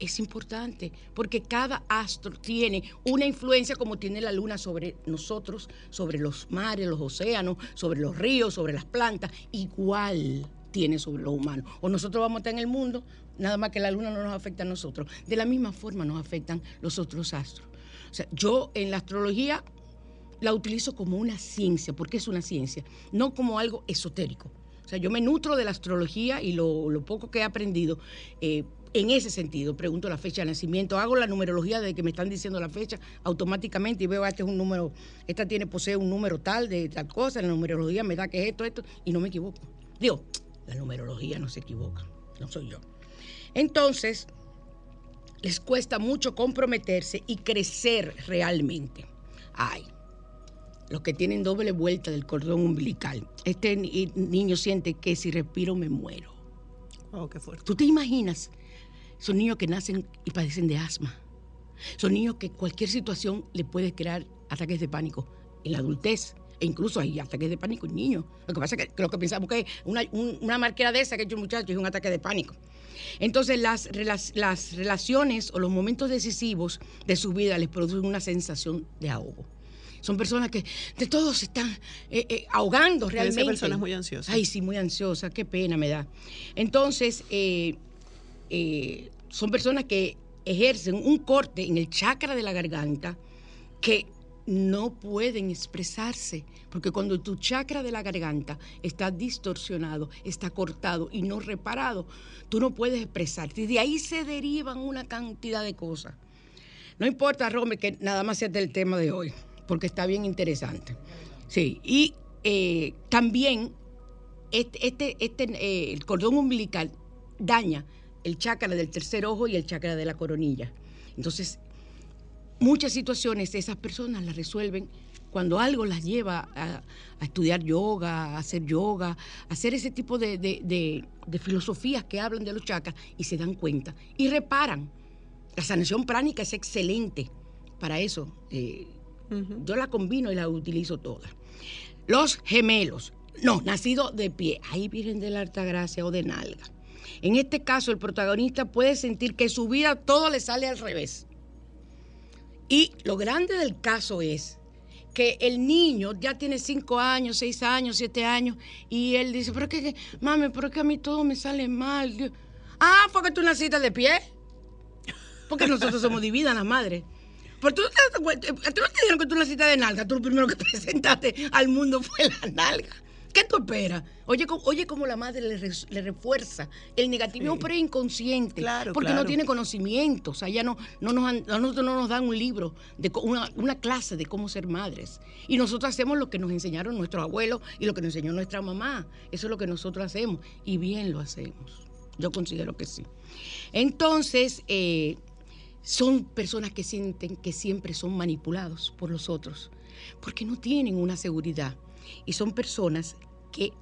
es importante, porque cada astro tiene una influencia como tiene la luna sobre nosotros, sobre los mares, los océanos, sobre los ríos, sobre las plantas, igual tiene sobre los humanos. O nosotros vamos a estar en el mundo, nada más que la luna no nos afecta a nosotros. De la misma forma nos afectan los otros astros. O sea, yo en la astrología la utilizo como una ciencia, porque es una ciencia, no como algo esotérico. O sea, yo me nutro de la astrología y lo, poco que he aprendido eh, en ese sentido. Pregunto la fecha de nacimiento, hago la numerología de que me están diciendo la fecha automáticamente y veo, ah, este es un número, esta tiene, posee un número tal de tal cosa, la numerología me da que es esto, esto, y no me equivoco. Digo, la numerología no se equivoca, no soy yo. Entonces, les cuesta mucho comprometerse y crecer realmente. Ay, los que tienen doble vuelta del cordón umbilical. Este ni- niño siente que si respiro me muero. Wow, qué fuerte. ¿Tú te imaginas? Son niños que nacen y padecen de asma. Son niños que cualquier situación le puede crear ataques de pánico en la adultez. E incluso hay ataques de pánico en niños. Lo que pasa es que lo que pensamos que una, un- una marquera de esa que ha hecho un muchacho es un ataque de pánico. Entonces las, rela- las relaciones o los momentos decisivos de su vida les producen una sensación de ahogo. Son personas que de todos se están eh, eh, ahogando realmente. personas muy ansiosas. Ay, sí, muy ansiosa, qué pena me da. Entonces, eh, son personas que ejercen un corte en el chakra de la garganta que no pueden expresarse, porque cuando tu chakra de la garganta está distorsionado, está cortado y no reparado, tú no puedes expresarte. Y de ahí se derivan una cantidad de cosas. No importa, Rome, que nada más sea del tema de hoy, porque está bien interesante. Sí, y eh, también este, este, este, eh, el cordón umbilical daña el chakra del tercer ojo y el chakra de la coronilla. Entonces, muchas situaciones esas personas las resuelven cuando algo las lleva a, a estudiar yoga, a hacer yoga, a hacer ese tipo de, de- de- de filosofías que hablan de los chakras y se dan cuenta y reparan. La sanación pránica es excelente para eso. eh, Yo la combino y la utilizo todas. Los gemelos, no, nacido de pie, ahí Virgen de la Altagracia o de nalga. En este caso, el protagonista puede sentir que su vida todo le sale al revés. Y lo grande del caso es que el niño ya tiene cinco años, seis años, siete años, y él dice, pero es que, mami, pero es que a mí todo me sale mal. Dios". Ah, fue que tú naciste de pie. Porque nosotros somos divinas las madres. Pero tú, a ti no te dijeron que tú naciste de nalga, tú lo primero que [LAUGHS] presentaste al mundo fue la nalga. ¿Qué tú esperas? Oye, oye cómo la madre le, refuerza el negativismo, Sí. pero es inconsciente. Claro, porque no tiene conocimiento. O sea, ya no, no nos han- a nosotros no nos dan un libro, de una clase de cómo ser madres. Y nosotros hacemos lo que nos enseñaron nuestros abuelos y lo que nos enseñó nuestra mamá. Eso es lo que nosotros hacemos. Y bien lo hacemos. Yo considero que sí. Entonces, eh, son personas que sienten que siempre son manipulados por los otros, porque no tienen una seguridad. Y son personas que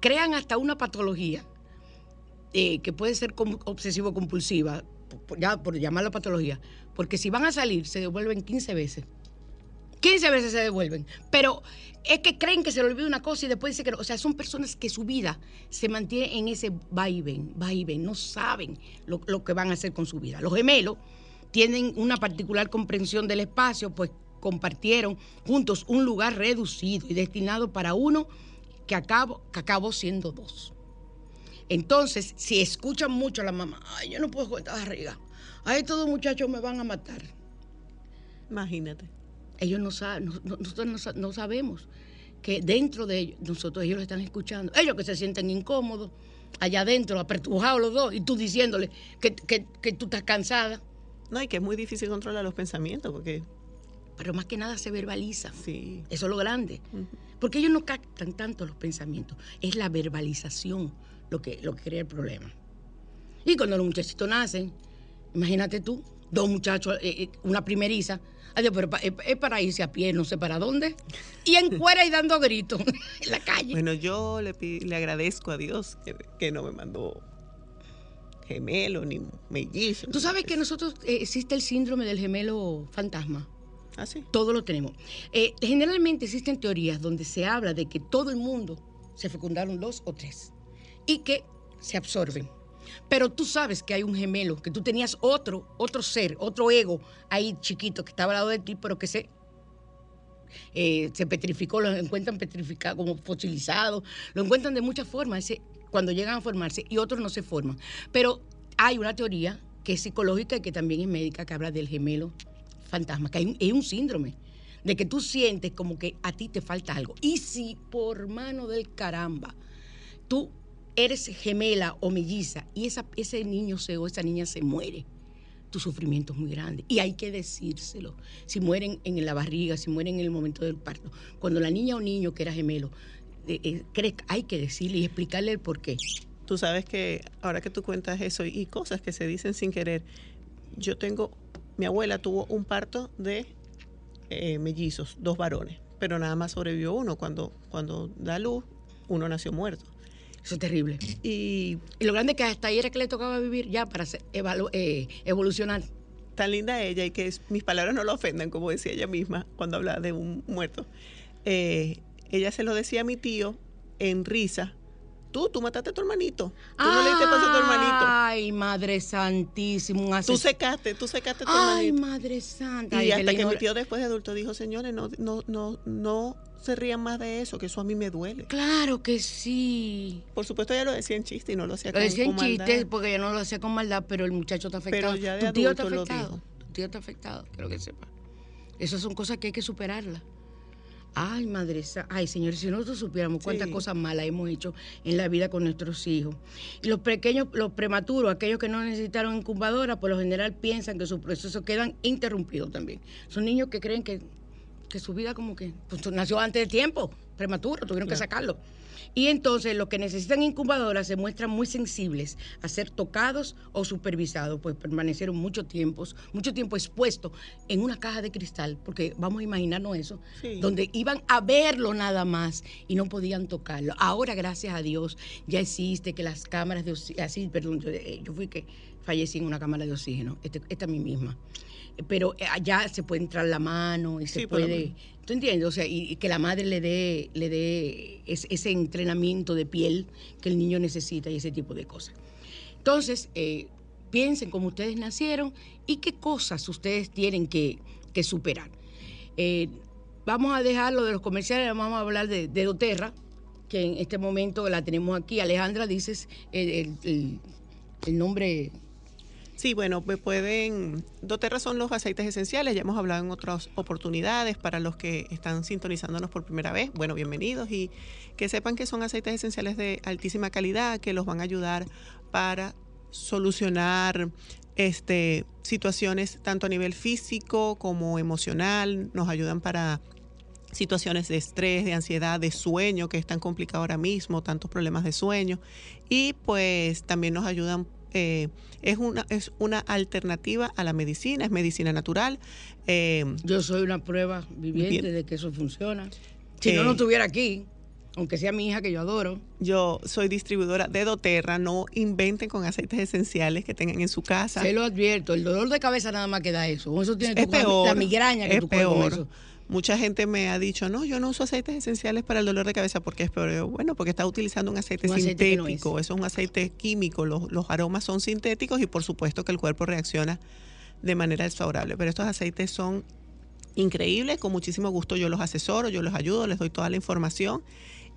crean hasta una patología eh, que puede ser obsesivo-compulsiva, ya por llamarla patología, porque si van a salir se devuelven 15 veces. 15 veces se devuelven. Pero es que creen que se le olvida una cosa y después dicen que no. O sea, son personas que su vida se mantiene en ese vaivén, vaivén. No saben lo, lo que van a hacer con su vida. Los gemelos tienen una particular comprensión del espacio, pues compartieron juntos un lugar reducido y destinado para uno que acabó, que acabó siendo dos. Entonces, si escuchan mucho a la mamá, ay, yo no puedo con esta barriga. Ay, estos dos muchachos me van a matar Imagínate. ellos no saben, no- no- nosotros no sabemos que dentro de ellos, nosotros ellos lo están escuchando. Ellos que se sienten incómodos, allá adentro, apertujados los dos, y tú diciéndole que, que- que tú estás cansada. No, y que es muy difícil controlar los pensamientos porque Pero más que nada se verbaliza. sí. Eso es lo grande. Porque ellos no captan tanto los pensamientos. Es la verbalización lo que, lo que crea el problema. Y cuando los muchachitos nacen, imagínate tú, dos muchachos, eh, eh, una primeriza, adiós, pero es, es para irse a pie, no sé para dónde, y en cuera y dando gritos [LAUGHS] en la calle. Bueno, yo le, le agradezco a Dios que, que no me mandó gemelo ni mellizo. Tú sabes que nosotros eh, existe el síndrome del gemelo fantasma. Ah. Todo lo tenemos. Eh, generalmente existen teorías donde se habla de que todo el mundo se fecundaron dos o tres y que se absorben. Pero tú sabes que hay un gemelo, que tú tenías otro, otro ser, otro ego ahí chiquito que estaba al lado de ti, pero que se, eh, se petrificó, lo encuentran petrificado, como fosilizado, lo encuentran de muchas formas cuando llegan a formarse y otros no se forman. Pero hay una teoría que es psicológica y que también es médica que habla del gemelo fantasma, que hay un, un síndrome de que tú sientes como que a ti te falta algo. Y si por mano del caramba tú eres gemela o melliza y esa, ese niño se, o esa niña se muere, tu sufrimiento es muy grande. Y hay que decírselo. Si mueren en la barriga, si mueren en el momento del parto. Cuando la niña o niño que era gemelo, eh, eh, hay que decirle y explicarle el por qué. Tú sabes que ahora que tú cuentas eso y cosas que se dicen sin querer, yo tengo, mi abuela tuvo un parto de eh, mellizos, dos varones, pero nada más sobrevivió uno. Cuando, cuando da luz, uno nació muerto. Eso es terrible. Y Y lo grande es que hasta ahí era que le tocaba vivir ya para ser- eh, evolucionar. tan linda ella y que es- mis palabras no lo ofendan, como decía ella misma cuando hablaba de un muerto. Eh, ella se lo decía a mi tío en risa. Tú, tú mataste a tu hermanito. Tú no le diste paso a tu hermanito. Ay, Madre Santísima. un Tú secaste, tú secaste a tu Ay, hermanito. Madre Santa. Y Ay, hasta que mi tío después de adulto dijo, señores, no, no, no, no se rían más de eso, que eso a mí me duele. Claro que sí. Por supuesto ella lo decía en chiste y no lo hacía Lo con, decía en con maldad. chiste porque yo no lo hacía con maldad, pero el muchacho está afectado. Pero ya de tu tío está afectado. Tu tío está afectado, quiero que sepa. Esas son cosas que hay que superarlas. Ay, madre, ay, señores, si nosotros supiéramos cuántas Sí. cosas malas hemos hecho en la vida con nuestros hijos. Y los pequeños, los prematuros, aquellos que no necesitaron incubadora, por lo general piensan que sus procesos quedan interrumpidos también. Son niños que creen que, que su vida como que pues, nació antes de tiempo, prematuro, tuvieron que sacarlo. Y entonces los que necesitan incubadoras se muestran muy sensibles a ser tocados o supervisados, pues permanecieron mucho tiempo, mucho tiempo expuestos en una caja de cristal, porque vamos a imaginarnos eso, Sí. donde iban a verlo nada más y no podían tocarlo. Ahora, gracias a Dios, ya existe que las cámaras de así, perdón, yo, eh, yo fui que fallecí en una cámara de oxígeno, este- esta es mi misma. Pero eh, allá se puede entrar la mano y se Sí, puede... ¿Tú entiendes? O sea, y, y que la madre le dé, le dé es- ese entrenamiento de piel que el niño necesita y ese tipo de cosas. Entonces, eh, piensen cómo ustedes nacieron y qué cosas ustedes tienen que, que superar. Eh, vamos a dejar lo de los comerciales, vamos a hablar de, de doTERRA, que en este momento la tenemos aquí. Alejandra, dices el, el- el- el nombre. Sí, bueno, me pueden. doTERRA son los aceites esenciales, ya hemos hablado en otras oportunidades para los que están sintonizándonos por primera vez. Bueno, bienvenidos y que sepan que son aceites esenciales de altísima calidad que los van a ayudar para solucionar este, situaciones tanto a nivel físico como emocional, nos ayudan para situaciones de estrés, de ansiedad, de sueño, que es tan complicado ahora mismo, tantos problemas de sueño. Y pues también nos ayudan, eh, es, una, es una alternativa a la medicina, es medicina natural. Eh, Yo soy una prueba viviente Bien. de que eso funciona. Si Eh, no, no estuviera aquí, aunque sea mi hija que yo adoro. yo soy distribuidora de doTERRA, no inventen con aceites esenciales que tengan en su casa. Se lo advierto, el dolor de cabeza nada más que da eso. Eso tiene es peor. la migraña que es tú peor. eso. Mucha gente me ha dicho, no, yo no uso aceites esenciales para el dolor de cabeza porque es peor. Yo, Bueno, porque está utilizando un aceite Un aceite que no sintético, eso es un aceite químico, los, los aromas son sintéticos y por supuesto que el cuerpo reacciona de manera desfavorable. Pero estos aceites son increíbles, con muchísimo gusto yo los asesoro, yo los ayudo, les doy toda la información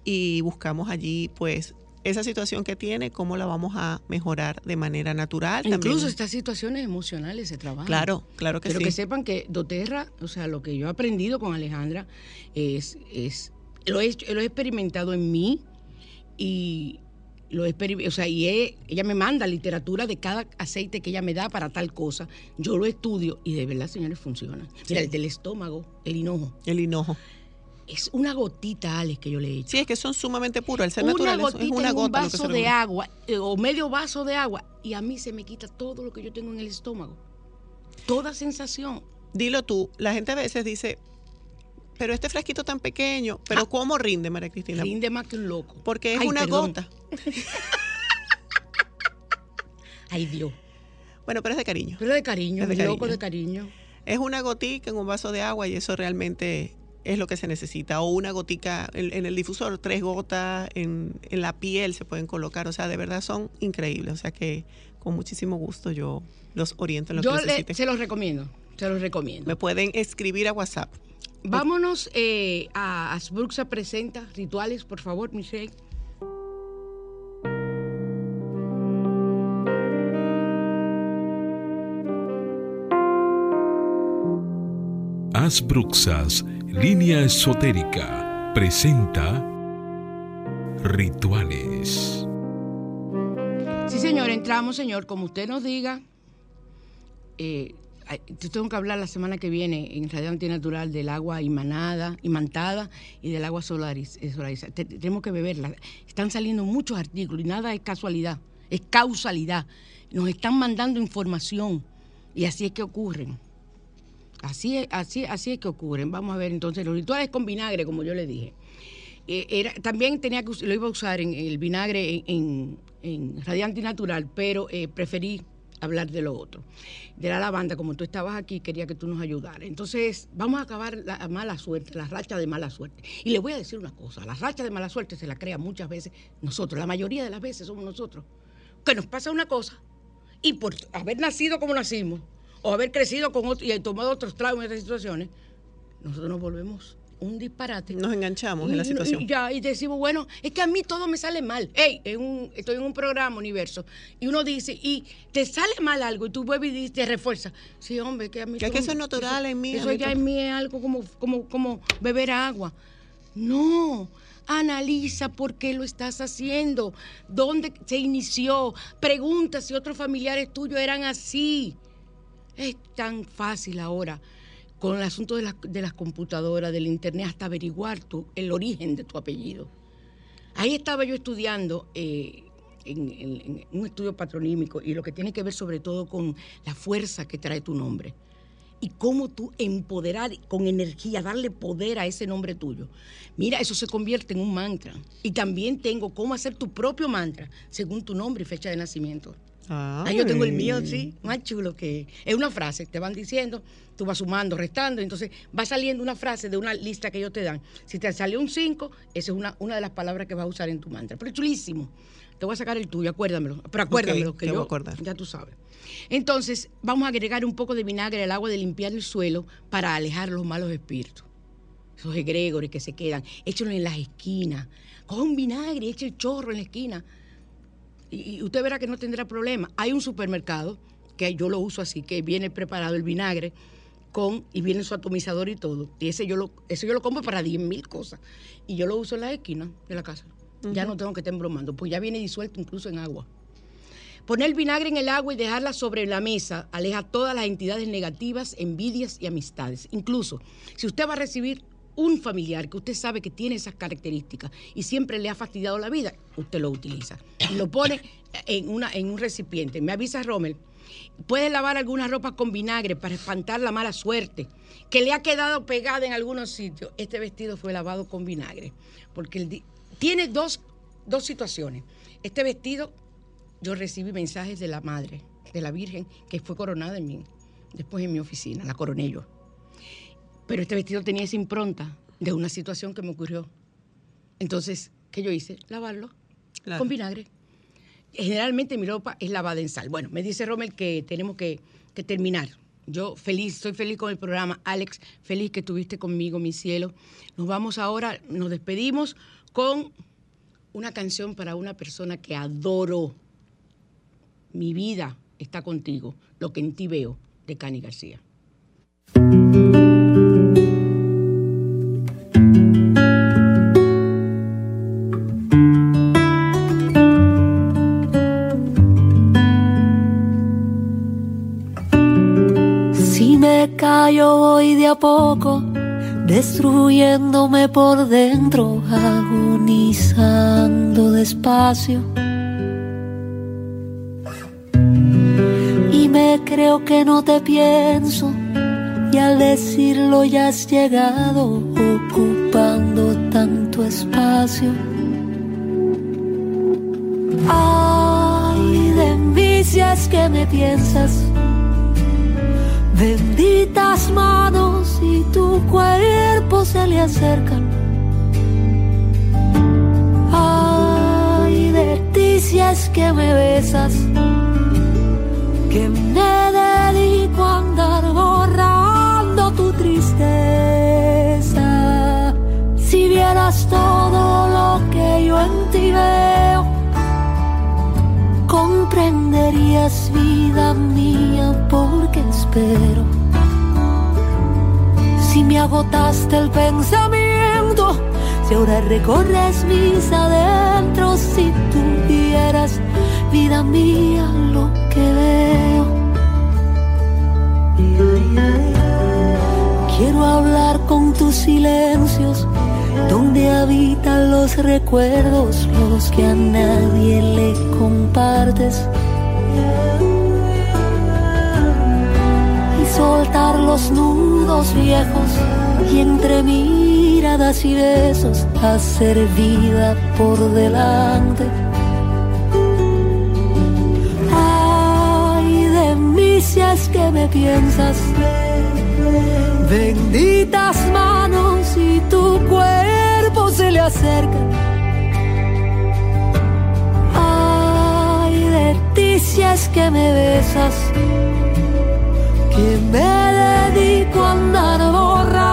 y buscamos allí pues esa situación que tiene, cómo la vamos a mejorar de manera natural. Incluso También- estas situaciones emocionales se trabajan. Claro, claro que Pero sí. que sepan que doTERRA, o sea, lo que yo he aprendido con Alejandra es, es lo, he, hecho- lo he experimentado en mí y lo he o sea, y he- ella me manda literatura de cada aceite que ella me da para tal cosa. Yo lo estudio y de verdad, señores, funciona. Mira, el del estómago, el hinojo, El hinojo. Es una gotita, Alex, que yo le he hecho. Sí, es que son sumamente puros. El ser una natural gotita es una en un gota vaso de agua eh, o medio vaso de agua y a mí se me quita todo lo que yo tengo en el estómago. Toda sensación. Dilo tú, la gente a veces dice, pero este frasquito tan pequeño, pero ¿cómo rinde, María Cristina? Ah. Rinde más que un loco. Porque es Ay, una perdón. gota. [LAUGHS] Ay, Dios. Bueno, pero es de cariño. Pero de cariño, Es de loco cariño. de cariño. Es una gotica en un vaso de agua y eso realmente es lo que se necesita. O una gotica en, en el difusor, tres gotas en, en la piel se pueden colocar. O sea, de verdad son increíbles. O sea que con muchísimo gusto yo los oriento en lo Yo que le- necesiten. se los recomiendo. Se los recomiendo. Me pueden escribir a WhatsApp. Vámonos eh, a Asbruxa Presenta Rituales, por favor, Michelle. Asbruxas, línea esotérica, presenta Rituales. Sí, señor, entramos, señor, como usted nos diga. Eh, yo tengo que hablar la semana que viene en Radio Antinatural del agua imanada, imantada y del agua solariz, eh, solarizada. Te- tenemos que beberla. Están saliendo muchos artículos y nada es casualidad, es causalidad. Nos están mandando información y así es que ocurren. Así es, así, así es que ocurren. Vamos a ver entonces los rituales con vinagre, como yo le dije. Eh, era, también tenía que lo iba a usar en el vinagre en, en, en radiante natural, pero eh, preferí hablar de lo otro. De la lavanda, como tú estabas aquí, quería que tú nos ayudaras. Entonces, vamos a acabar la mala suerte, la racha de mala suerte. Y le voy a decir una cosa, la racha de mala suerte se la crea muchas veces nosotros, la mayoría de las veces somos nosotros. Que nos pasa una cosa y por haber nacido como nacimos, o haber crecido con otro, y tomado otros traumas y otras situaciones, nosotros nos volvemos un disparate. Nos enganchamos en la situación. Y, ya, y decimos, bueno, es que a mí todo me sale mal. Hey, en un- estoy en un programa, Universo, y uno dice, y te sale mal algo, y tú vuelves y te refuerzas. Sí, hombre, que a mí Que todo que eso es natural en mí, Eso ya en mí es algo como, como, como beber agua. No, analiza por qué lo estás haciendo, dónde se inició, pregunta si otros familiares tuyos eran así. Es tan fácil ahora con el asunto de de las computadoras, del internet, hasta averiguar tu, el origen de tu apellido. Ahí estaba yo estudiando eh, en un estudio patronímico y lo que tiene que ver sobre todo con la fuerza que trae tu nombre y cómo tú empoderar con energía, darle poder a ese nombre tuyo. Mira, eso se convierte en un mantra. Y también tengo cómo hacer tu propio mantra según tu nombre y fecha de nacimiento. Ah, yo tengo el mío, sí, más chulo que es una frase, te van diciendo, tú vas sumando, restando, entonces va saliendo una frase de una lista que ellos te dan. Si te salió un 5, esa es una, una de las palabras que vas a usar en tu mantra. Pero es chulísimo. Te voy a sacar el tuyo, acuérdamelo. Pero acuérdamelo, Ok, que yo, a acordar. ya tú sabes. Entonces, vamos a agregar un poco de vinagre al agua de limpiar el suelo para alejar los malos espíritus. Esos egregores que se quedan, échalo en las esquinas. Coge un vinagre echa el chorro en la esquina y, usted verá que no tendrá problema. Hay un supermercado que yo lo uso así, que viene preparado el vinagre con y viene su atomizador y todo. Y ese yo lo, ese yo lo compro para 10 mil cosas. Y yo lo uso en la esquina de la casa. Ya no tengo que estar embromando, pues ya viene disuelto incluso en agua. Poner el vinagre en el agua y dejarla sobre la mesa aleja todas las entidades negativas, envidias y amistades. Incluso, si usted va a recibir un familiar que usted sabe que tiene esas características y siempre le ha fastidiado la vida, usted lo utiliza. Lo pone en, una, en un recipiente. Me avisa Rommel. Puede lavar alguna ropa con vinagre para espantar la mala suerte que le ha quedado pegada en algunos sitios. Este vestido fue lavado con vinagre. Porque tiene dos, dos situaciones. Este vestido yo recibí mensajes de la madre, de la Virgen, que fue coronada en mí, después en mi oficina, la coroné yo. Pero este vestido tenía esa impronta de una situación que me ocurrió. Entonces, ¿qué yo hice? Lavarlo Claro. con vinagre. Generalmente mi ropa es lavada en sal. Bueno, me dice Rommel que tenemos que, que terminar. Yo feliz, estoy feliz con el programa. Alex, feliz que estuviste conmigo, mi cielo. Nos vamos ahora, nos despedimos con una canción para una persona que adoro. Mi vida está contigo, lo que en ti veo, de Cani García. Callo voy de a poco, destruyéndome por dentro, agonizando despacio. Y me creo que no te pienso, y al decirlo ya has llegado, ocupando tanto espacio. Ay, de mí que me piensas. Benditas manos y tu cuerpo se le acercan. Ay, de ti si es que me besas, que me dedico a andar borrando tu tristeza. Si vieras todo lo que yo en ti veo, comprenderías vida mía porque espero. Si me agotaste el pensamiento, si ahora recorres mis adentros, si tuvieras vida mía lo que veo. Quiero hablar con tus silencios, donde habitan los recuerdos, los que a nadie le compartes. Soltar los nudos viejos y entre miradas y besos hacer vida por delante. Ay, si es que me piensas. Benditas manos y tu cuerpo se le acerca. Ay, de ti si es que me besas. Que me dedico a andar borracho